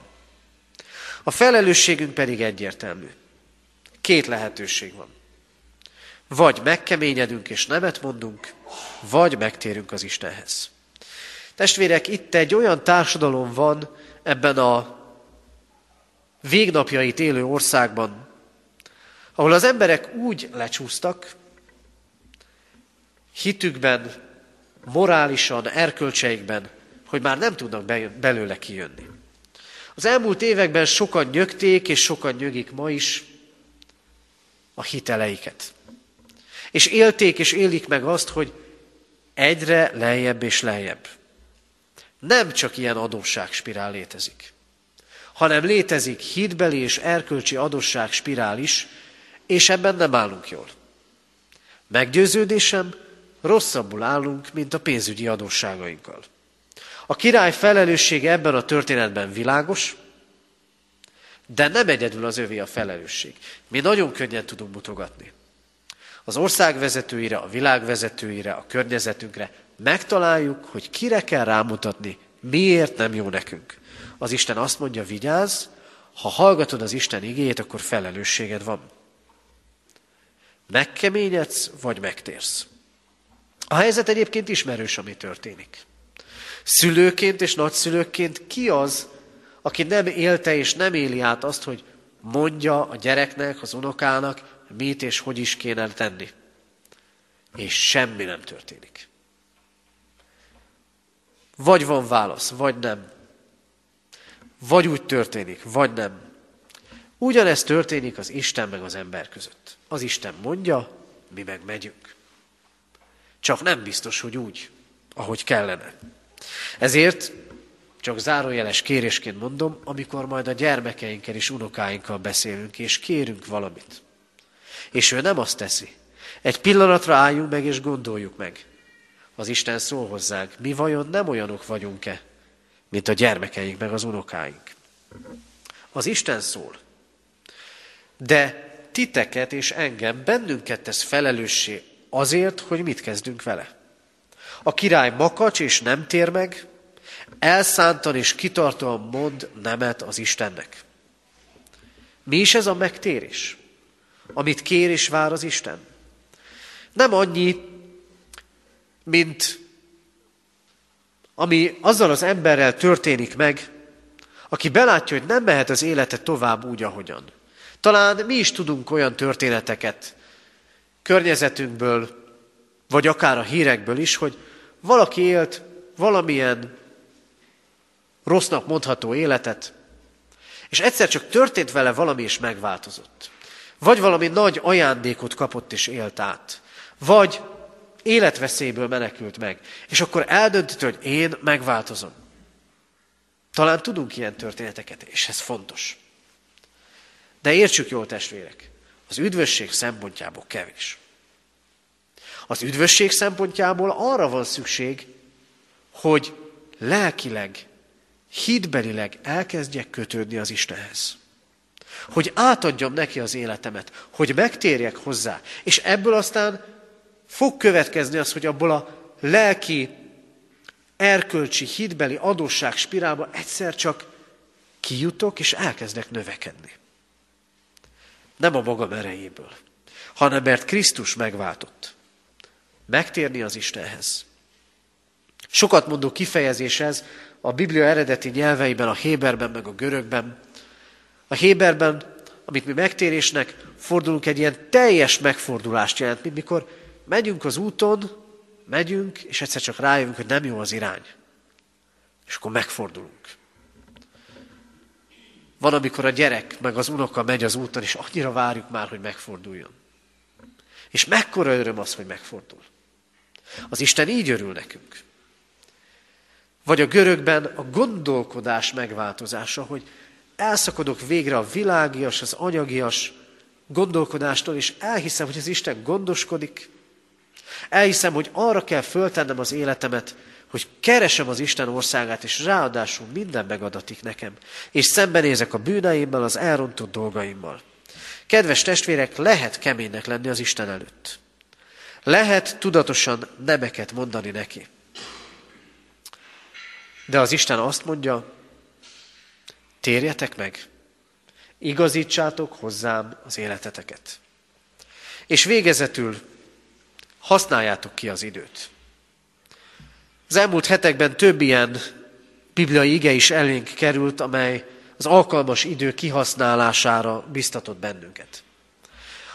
A felelősségünk pedig egyértelmű. Két lehetőség van. Vagy megkeményedünk és nemet mondunk, vagy megtérünk az Istenhez. Testvérek, itt egy olyan társadalom van ebben a végnapjait élő országban, ahol az emberek úgy lecsúsztak, hitükben, morálisan, erkölcseikben, hogy már nem tudnak belőle kijönni. Az elmúlt években sokan nyögték, és sokan nyögik ma is a hiteleiket. És élték és élik meg azt, hogy egyre lejjebb és lejjebb. Nem csak ilyen adósságspirál létezik, hanem létezik hitbeli és erkölcsi adósságspirál is, és ebben nem állunk jól. Meggyőződésem, rosszabbul állunk, mint a pénzügyi adósságainkkal. A király felelőssége ebben a történetben világos, de nem egyedül az övé a felelősség. Mi nagyon könnyen tudunk mutogatni. Az ország vezetőire, a világ vezetőire, a környezetünkre megtaláljuk, hogy kire kell rámutatni, miért nem jó nekünk. Az Isten azt mondja, vigyázz, ha hallgatod az Isten igéjét, akkor felelősséged van. Megkeményedsz, vagy megtérsz. A helyzet egyébként ismerős, ami történik. Szülőként és nagyszülőként ki az, aki nem élte és nem éli át azt, hogy mondja a gyereknek, az unokának, mit és hogy is kéne tenni. És semmi nem történik. Vagy van válasz, vagy nem. Vagy úgy történik, vagy nem. Ugyanezt történik az Isten meg az ember között. Az Isten mondja, mi meg megyünk. Csak nem biztos, hogy úgy, ahogy kellene. Ezért csak zárójeles kérésként mondom, amikor majd a gyermekeinkkel és unokáinkkal beszélünk, és kérünk valamit. És ő nem azt teszi. Egy pillanatra álljunk meg, és gondoljuk meg. Az Isten szól hozzánk, mi vajon nem olyanok vagyunk-e, mint a gyermekeink meg az unokáink. Az Isten szól. De titeket és engem, bennünket tesz felelőssé azért, hogy mit kezdünk vele. A király makacs és nem tér meg, elszántan és kitartóan mond nemet az Istennek. Mi is ez a megtérés, amit kér és vár az Isten? Nem annyi, mint ami azzal az emberrel történik meg, aki belátja, hogy nem mehet az élete tovább úgy, ahogyan. Talán mi is tudunk olyan történeteket környezetünkből, vagy akár a hírekből is, hogy valaki élt valamilyen rossznak mondható életet, és egyszer csak történt vele valami, és megváltozott. Vagy valami nagy ajándékot kapott és élt át. Vagy életveszélyből menekült meg. És akkor eldöntött, hogy én megváltozom. Talán tudunk ilyen történeteket, és ez fontos. De értsük jól, testvérek, az üdvösség szempontjából kevés. Az üdvösség szempontjából arra van szükség, hogy lelkileg, hitbelileg elkezdjek kötődni az Istenhez. Hogy átadjam neki az életemet, hogy megtérjek hozzá. És ebből aztán fog következni az, hogy abból a lelki, erkölcsi, hitbeli adósság spirálba egyszer csak kijutok, és elkezdek növekedni. Nem a magam erejéből, hanem mert Krisztus megváltott. Megtérni az Istenhez. Sokat mondó kifejezés ez a Biblia eredeti nyelveiben, a Héberben, meg a görögben. A Héberben, amit mi megtérésnek fordulunk, egy ilyen teljes megfordulást jelent, mint mikor megyünk az úton, megyünk, és egyszer csak rájövünk, hogy nem jó az irány. És akkor megfordulunk. Van, amikor a gyerek meg az unoka megy az úton, és annyira várjuk már, hogy megforduljon. És mekkora öröm az, hogy megfordul. Az Isten így örül nekünk. Vagy a görögben a gondolkodás megváltozása, hogy elszakadok végre a világias, az anyagias gondolkodástól, és elhiszem, hogy az Isten gondoskodik. Elhiszem, hogy arra kell föltennem az életemet, hogy keresem az Isten országát, és ráadásul minden megadatik nekem, és szembenézek a bűneimmel, az elrontott dolgaimmal. Kedves testvérek, lehet keménynek lenni az Isten előtt. Lehet tudatosan nemeket mondani neki. De az Isten azt mondja, térjetek meg, igazítsátok hozzám az életeteket. És végezetül használjátok ki az időt. Az elmúlt hetekben több ilyen bibliai ige is elénk került, amely az alkalmas idő kihasználására biztatott bennünket.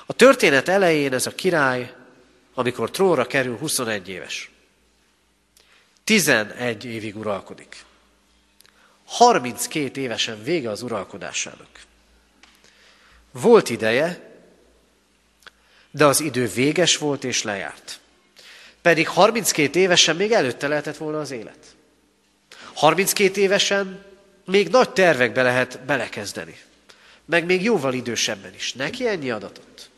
A történet elején ez a király, amikor trónra kerül, 21 éves. 11 évig uralkodik. 32 évesen vége az uralkodásának. Volt ideje, de az idő véges volt és lejárt. Pedig 32 évesen még előtte lehetett volna az élet. 32 évesen még nagy tervekbe lehet belekezdeni. Meg még jóval idősebben is. Neki ennyi adatot.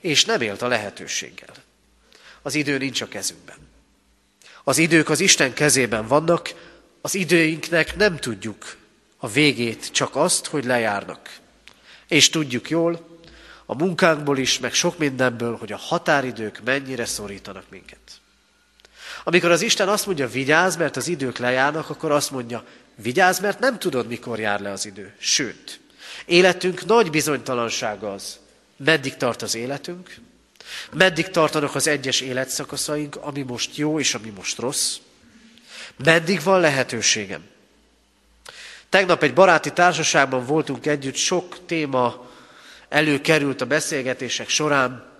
És nem élt a lehetőséggel. Az idő nincs a kezünkben. Az idők az Isten kezében vannak, az időinknek nem tudjuk a végét, csak azt, hogy lejárnak. És tudjuk jól, a munkánkból is, meg sok mindenből, hogy a határidők mennyire szorítanak minket. Amikor az Isten azt mondja, vigyázz, mert az idők lejárnak, akkor azt mondja, vigyázz, mert nem tudod, mikor jár le az idő. Sőt, életünk nagy bizonytalansága az, meddig tart az életünk, meddig tartanak az egyes életszakaszaink, ami most jó és ami most rossz, meddig van lehetőségem. Tegnap egy baráti társaságban voltunk együtt, sok téma előkerült a beszélgetések során.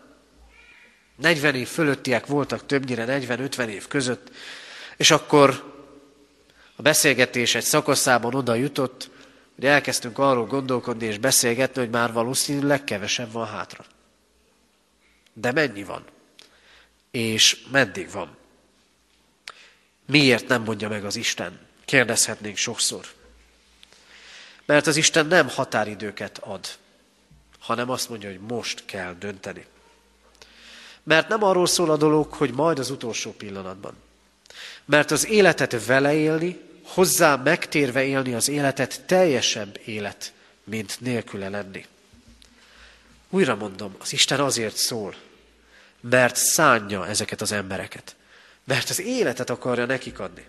40 év fölöttiek voltak többnyire 40-50 év között, és akkor a beszélgetés egy szakaszában oda jutott, hogy elkezdtünk arról gondolkodni és beszélgetni, hogy már valószínűleg kevesebb van hátra. De mennyi van? És meddig van? Miért nem mondja meg az Isten? Kérdezhetnénk sokszor. Mert az Isten nem határidőket ad hanem azt mondja, hogy most kell dönteni. Mert nem arról szól a dolog, hogy majd az utolsó pillanatban. Mert az életet vele élni, hozzá megtérve élni az életet teljesebb élet, mint nélküle lenni. Újra mondom, az Isten azért szól, mert szánja ezeket az embereket. Mert az életet akarja nekik adni.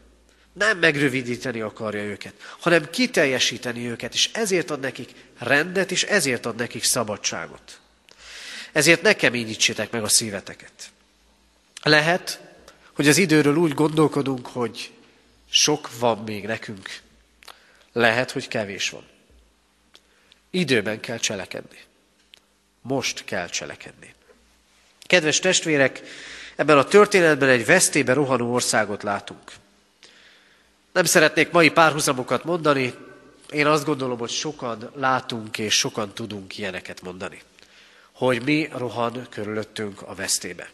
Nem megrövidíteni akarja őket, hanem kiteljesíteni őket, és ezért ad nekik rendet, és ezért ad nekik szabadságot. Ezért ne keményítsétek meg a szíveteket. Lehet, hogy az időről úgy gondolkodunk, hogy sok van még nekünk. Lehet, hogy kevés van. Időben kell cselekedni. Most kell cselekedni. Kedves testvérek, ebben a történetben egy vesztébe rohanó országot látunk. Nem szeretnék mai párhuzamokat mondani, én azt gondolom, hogy sokan látunk és sokan tudunk ilyeneket mondani. Hogy mi rohan körülöttünk a vesztébe.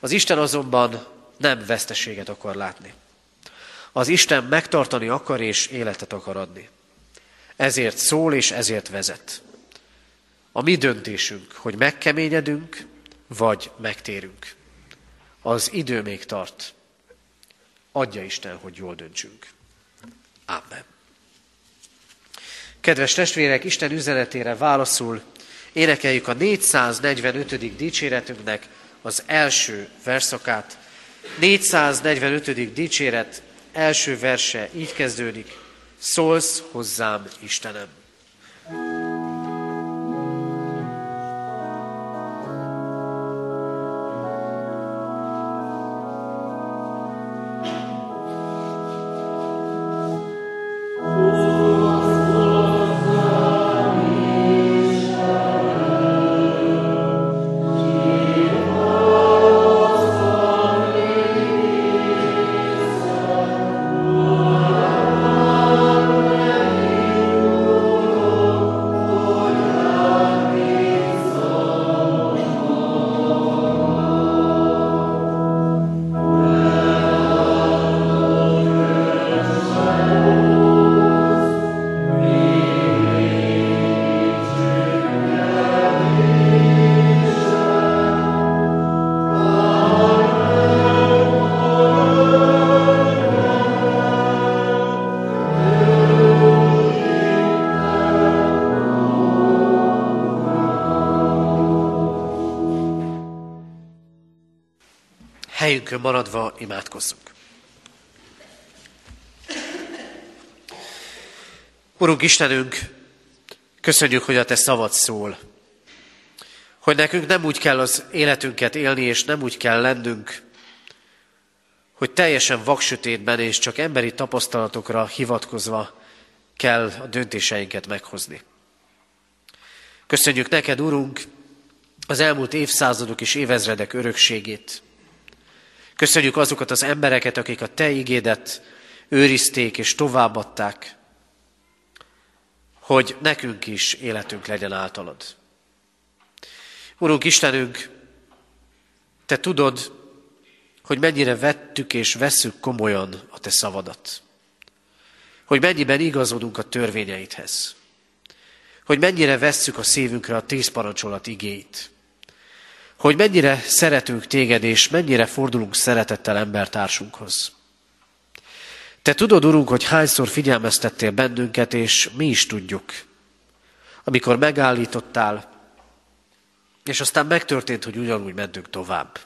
Az Isten azonban nem veszteséget akar látni. Az Isten megtartani akar és életet akar adni. Ezért szól és ezért vezet. A mi döntésünk, hogy megkeményedünk, vagy megtérünk. Az idő még tart. Adja Isten, hogy jól döntsünk. Amen. Kedves testvérek, Isten üzenetére válaszul énekeljük a 445. dicséretünknek az első verszakát. 445. dicséret első verse így kezdődik. Szólsz hozzám, Istenem. Helyünkön maradva imádkozzunk. Urunk Istenünk, köszönjük, hogy a Te szavad szól. Hogy nekünk nem úgy kell az életünket élni, és nem úgy kell lennünk, hogy teljesen vaksötétben és csak emberi tapasztalatokra hivatkozva kell a döntéseinket meghozni. Köszönjük neked, Urunk, az elmúlt évszázadok és évezredek örökségét, Köszönjük azokat az embereket, akik a Te igédet őrizték és továbbadták, hogy nekünk is életünk legyen általad. Urunk Istenünk, Te tudod, hogy mennyire vettük és vesszük komolyan a Te szavadat. Hogy mennyiben igazodunk a törvényeidhez. Hogy mennyire vesszük a szívünkre a tíz parancsolat igéit hogy mennyire szeretünk téged, és mennyire fordulunk szeretettel embertársunkhoz. Te tudod, Urunk, hogy hányszor figyelmeztettél bennünket, és mi is tudjuk. Amikor megállítottál, és aztán megtörtént, hogy ugyanúgy mentünk tovább.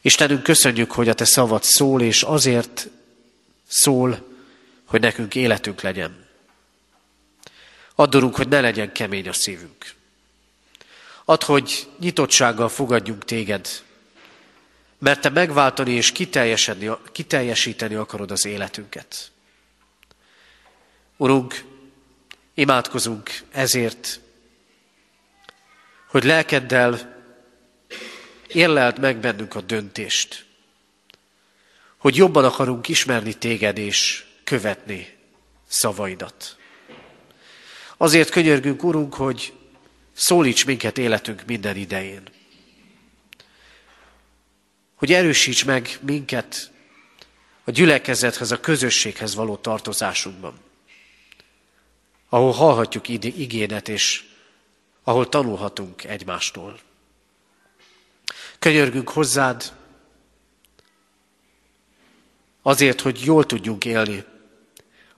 Istenünk, köszönjük, hogy a Te szavad szól, és azért szól, hogy nekünk életünk legyen. Addorunk, hogy ne legyen kemény a szívünk. Add, hogy nyitottsággal fogadjunk téged, mert te megváltani és kiteljesíteni akarod az életünket. Urunk, imádkozunk ezért, hogy lelkeddel érlelt meg bennünk a döntést, hogy jobban akarunk ismerni téged és követni szavaidat. Azért könyörgünk, Urunk, hogy Szólíts minket életünk minden idején. Hogy erősíts meg minket a gyülekezethez, a közösséghez való tartozásunkban. Ahol hallhatjuk igénet, és ahol tanulhatunk egymástól. Könyörgünk hozzád, azért, hogy jól tudjunk élni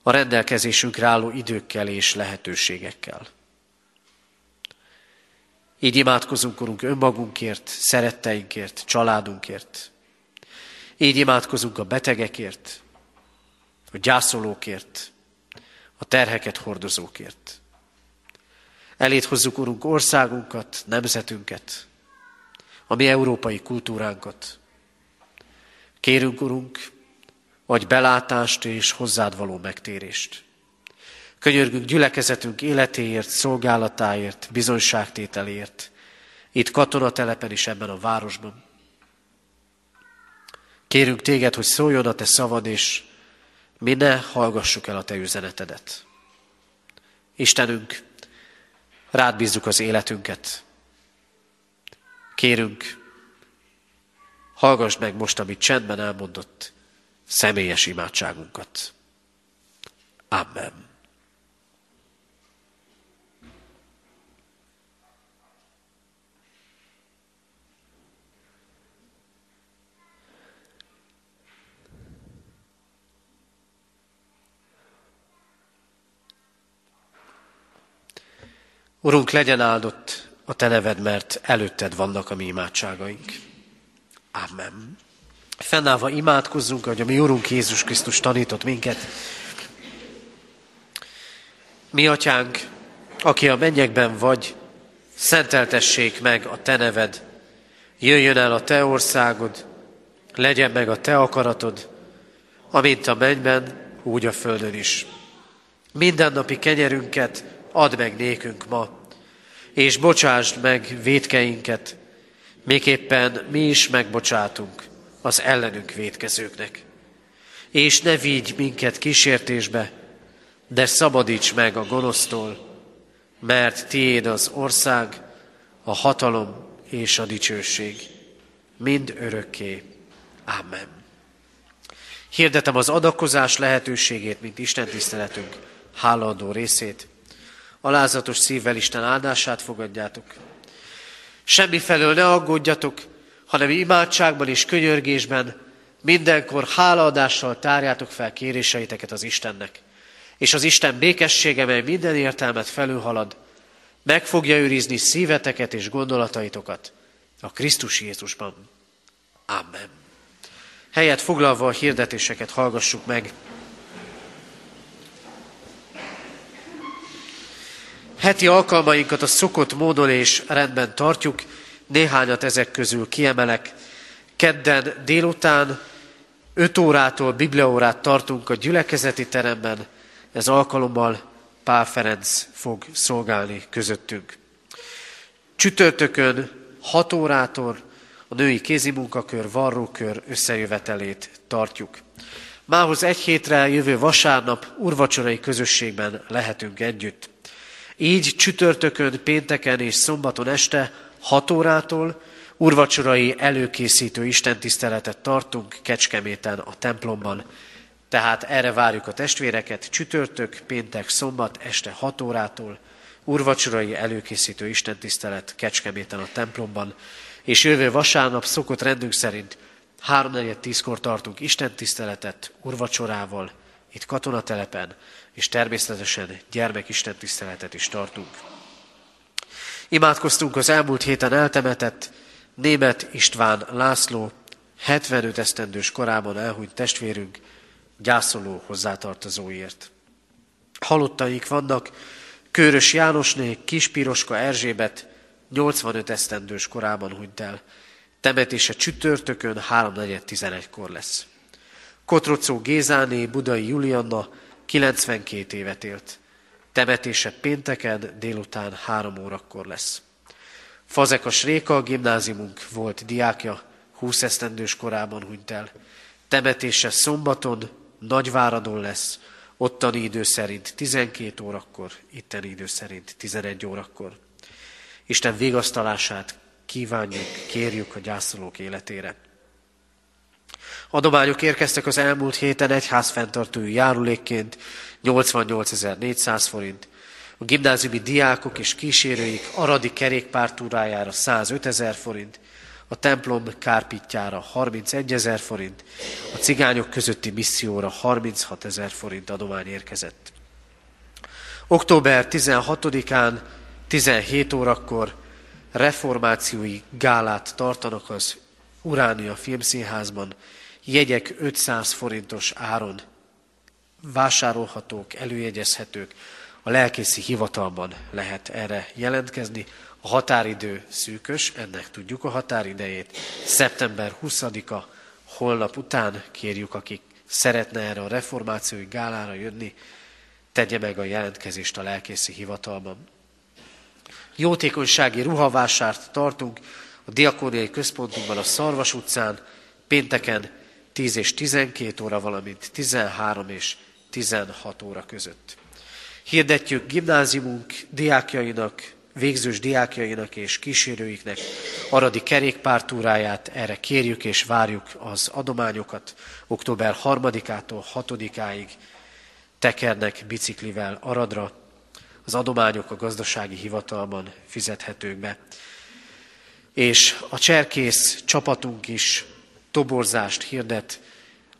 a rendelkezésünkre álló időkkel és lehetőségekkel. Így imádkozunk, Urunk, önmagunkért, szeretteinkért, családunkért. Így imádkozunk a betegekért, a gyászolókért, a terheket hordozókért. Elét hozzuk, Urunk, országunkat, nemzetünket, a mi európai kultúránkat. Kérünk, Urunk, vagy belátást és hozzád való megtérést. Könyörgünk gyülekezetünk életéért, szolgálatáért, bizonyságtételért, itt katonatelepen is ebben a városban. Kérünk téged, hogy szóljon a te szavad, és mi ne hallgassuk el a te üzenetedet. Istenünk, rád bízzuk az életünket. Kérünk, hallgass meg most, amit csendben elmondott, személyes imádságunkat. Amen. Urunk, legyen áldott a Te neved, mert előtted vannak a mi imádságaink. Amen. Fennállva imádkozzunk, hogy a mi Urunk Jézus Krisztus tanított minket. Mi, Atyánk, aki a mennyekben vagy, szenteltessék meg a Te neved, jöjjön el a Te országod, legyen meg a Te akaratod, amint a mennyben, úgy a földön is. Mindennapi kenyerünket add meg nékünk ma, és bocsásd meg védkeinket, miképpen mi is megbocsátunk az ellenünk védkezőknek. És ne vigy minket kísértésbe, de szabadíts meg a gonosztól, mert tiéd az ország, a hatalom és a dicsőség, mind örökké. Amen. Hirdetem az adakozás lehetőségét, mint Isten tiszteletünk hálaadó részét. Alázatos szívvel Isten áldását fogadjátok. Semmi felől ne aggódjatok, hanem imádságban és könyörgésben mindenkor hálaadással tárjátok fel kéréseiteket az Istennek. És az Isten békessége, mely minden értelmet felülhalad, meg fogja őrizni szíveteket és gondolataitokat a Krisztus Jézusban. Amen. Helyet foglalva a hirdetéseket hallgassuk meg. Heti alkalmainkat a szokott módon és rendben tartjuk, néhányat ezek közül kiemelek. Kedden délután 5 órától bibliaórát tartunk a gyülekezeti teremben, ez alkalommal Pál Ferenc fog szolgálni közöttünk. Csütörtökön 6 órától a női kézimunkakör, varrókör összejövetelét tartjuk. Mához egy hétre jövő vasárnap urvacsorai közösségben lehetünk együtt. Így csütörtökön, pénteken és szombaton este 6 órától urvacsorai előkészítő istentiszteletet tartunk Kecskeméten a templomban. Tehát erre várjuk a testvéreket csütörtök, péntek, szombat este 6 órától, urvacsorai előkészítő istentisztelet Kecskeméten a templomban, és jövő vasárnap szokott rendünk szerint 3-4-10-kor tartunk istentiszteletet urvacsorával, itt katonatelepen, és természetesen gyermekistentiszteletet is tartunk. Imádkoztunk az elmúlt héten eltemetett német István László, 75 esztendős korában elhunyt testvérünk, gyászoló hozzátartozóért. Halottaik vannak Kőrös Jánosné, Kispiroska Erzsébet, 85 esztendős korában hunyt el. Temetése csütörtökön 3.4.11-kor lesz. Kotrocó Gézáné, Budai Julianna 92 évet élt. Temetése pénteken délután három órakor lesz. Fazekas Réka, a gimnáziumunk volt diákja, 20 esztendős korában hunyt el. Temetése szombaton, Nagyváradon lesz, ottani idő szerint 12 órakor, itteni idő szerint 11 órakor. Isten vigasztalását kívánjuk, kérjük a gyászolók életére. Adományok érkeztek az elmúlt héten egyház fenntartói járulékként 88.400 forint, a gimnáziumi diákok és kísérőik aradi kerékpártúrájára 105 ezer forint, a templom kárpitjára 31 ezer forint, a cigányok közötti misszióra 36 ezer forint adomány érkezett. Október 16-án 17 órakor reformációi gálát tartanak az Uránia Filmszínházban, jegyek 500 forintos áron vásárolhatók, előjegyezhetők, a lelkészi hivatalban lehet erre jelentkezni. A határidő szűkös, ennek tudjuk a határidejét. Szeptember 20-a, holnap után kérjük, akik szeretne erre a reformációi gálára jönni, tegye meg a jelentkezést a lelkészi hivatalban. Jótékonysági ruhavásárt tartunk a Diakóniai Központunkban a Szarvas utcán, pénteken 10 és 12 óra, valamint 13 és 16 óra között. Hirdetjük gimnáziumunk diákjainak, végzős diákjainak és kísérőiknek aradi kerékpártúráját, erre kérjük és várjuk az adományokat. Október 3-ától 6-áig tekernek biciklivel Aradra. Az adományok a gazdasági hivatalban fizethetők be. És a cserkész csapatunk is toborzást hirdet,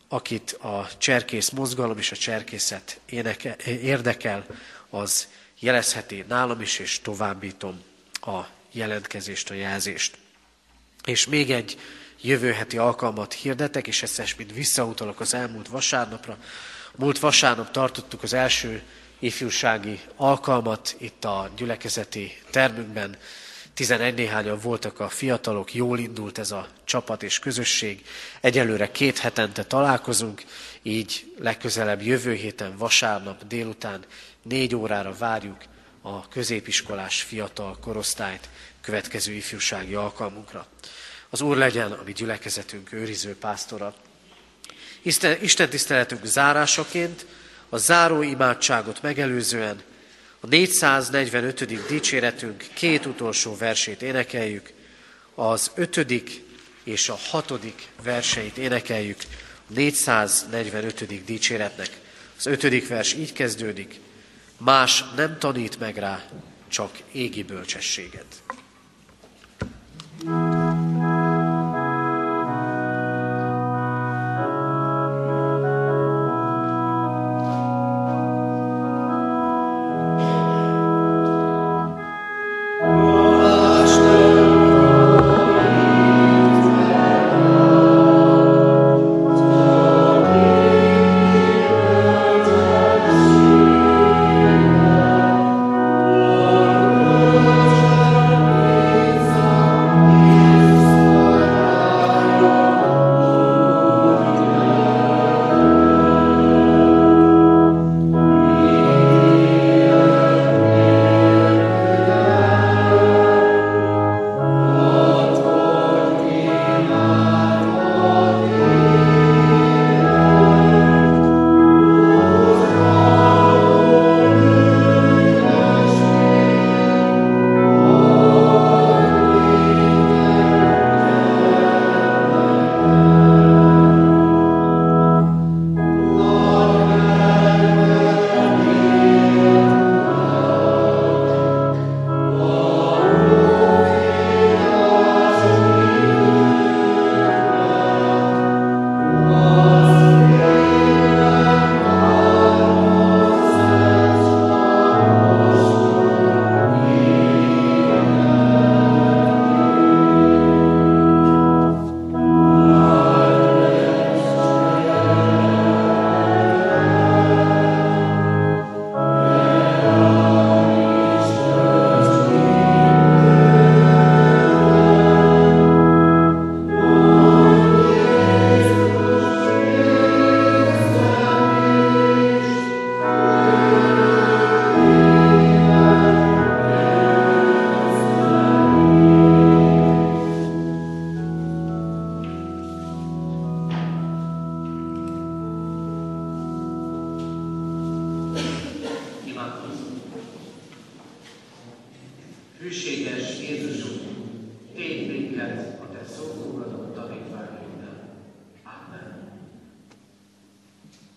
akit a cserkész mozgalom és a cserkészet érdekel, az jelezheti nálam is, és továbbítom a jelentkezést, a jelzést. És még egy jövő heti alkalmat hirdetek, és ezt mind visszautalok az elmúlt vasárnapra. Múlt vasárnap tartottuk az első ifjúsági alkalmat itt a gyülekezeti termünkben. 11 néhányan voltak a fiatalok, jól indult ez a csapat és közösség. Egyelőre két hetente találkozunk, így legközelebb jövő héten vasárnap délután négy órára várjuk a középiskolás fiatal korosztályt következő ifjúsági alkalmunkra. Az Úr legyen a mi gyülekezetünk őriző pásztora. Isten, tiszteletünk zárásaként a záró imádságot megelőzően a 445. dicséretünk két utolsó versét énekeljük, az ötödik és a hatodik verseit énekeljük a 445. dicséretnek. Az ötödik vers így kezdődik, más nem tanít meg rá, csak égi bölcsességet. thank you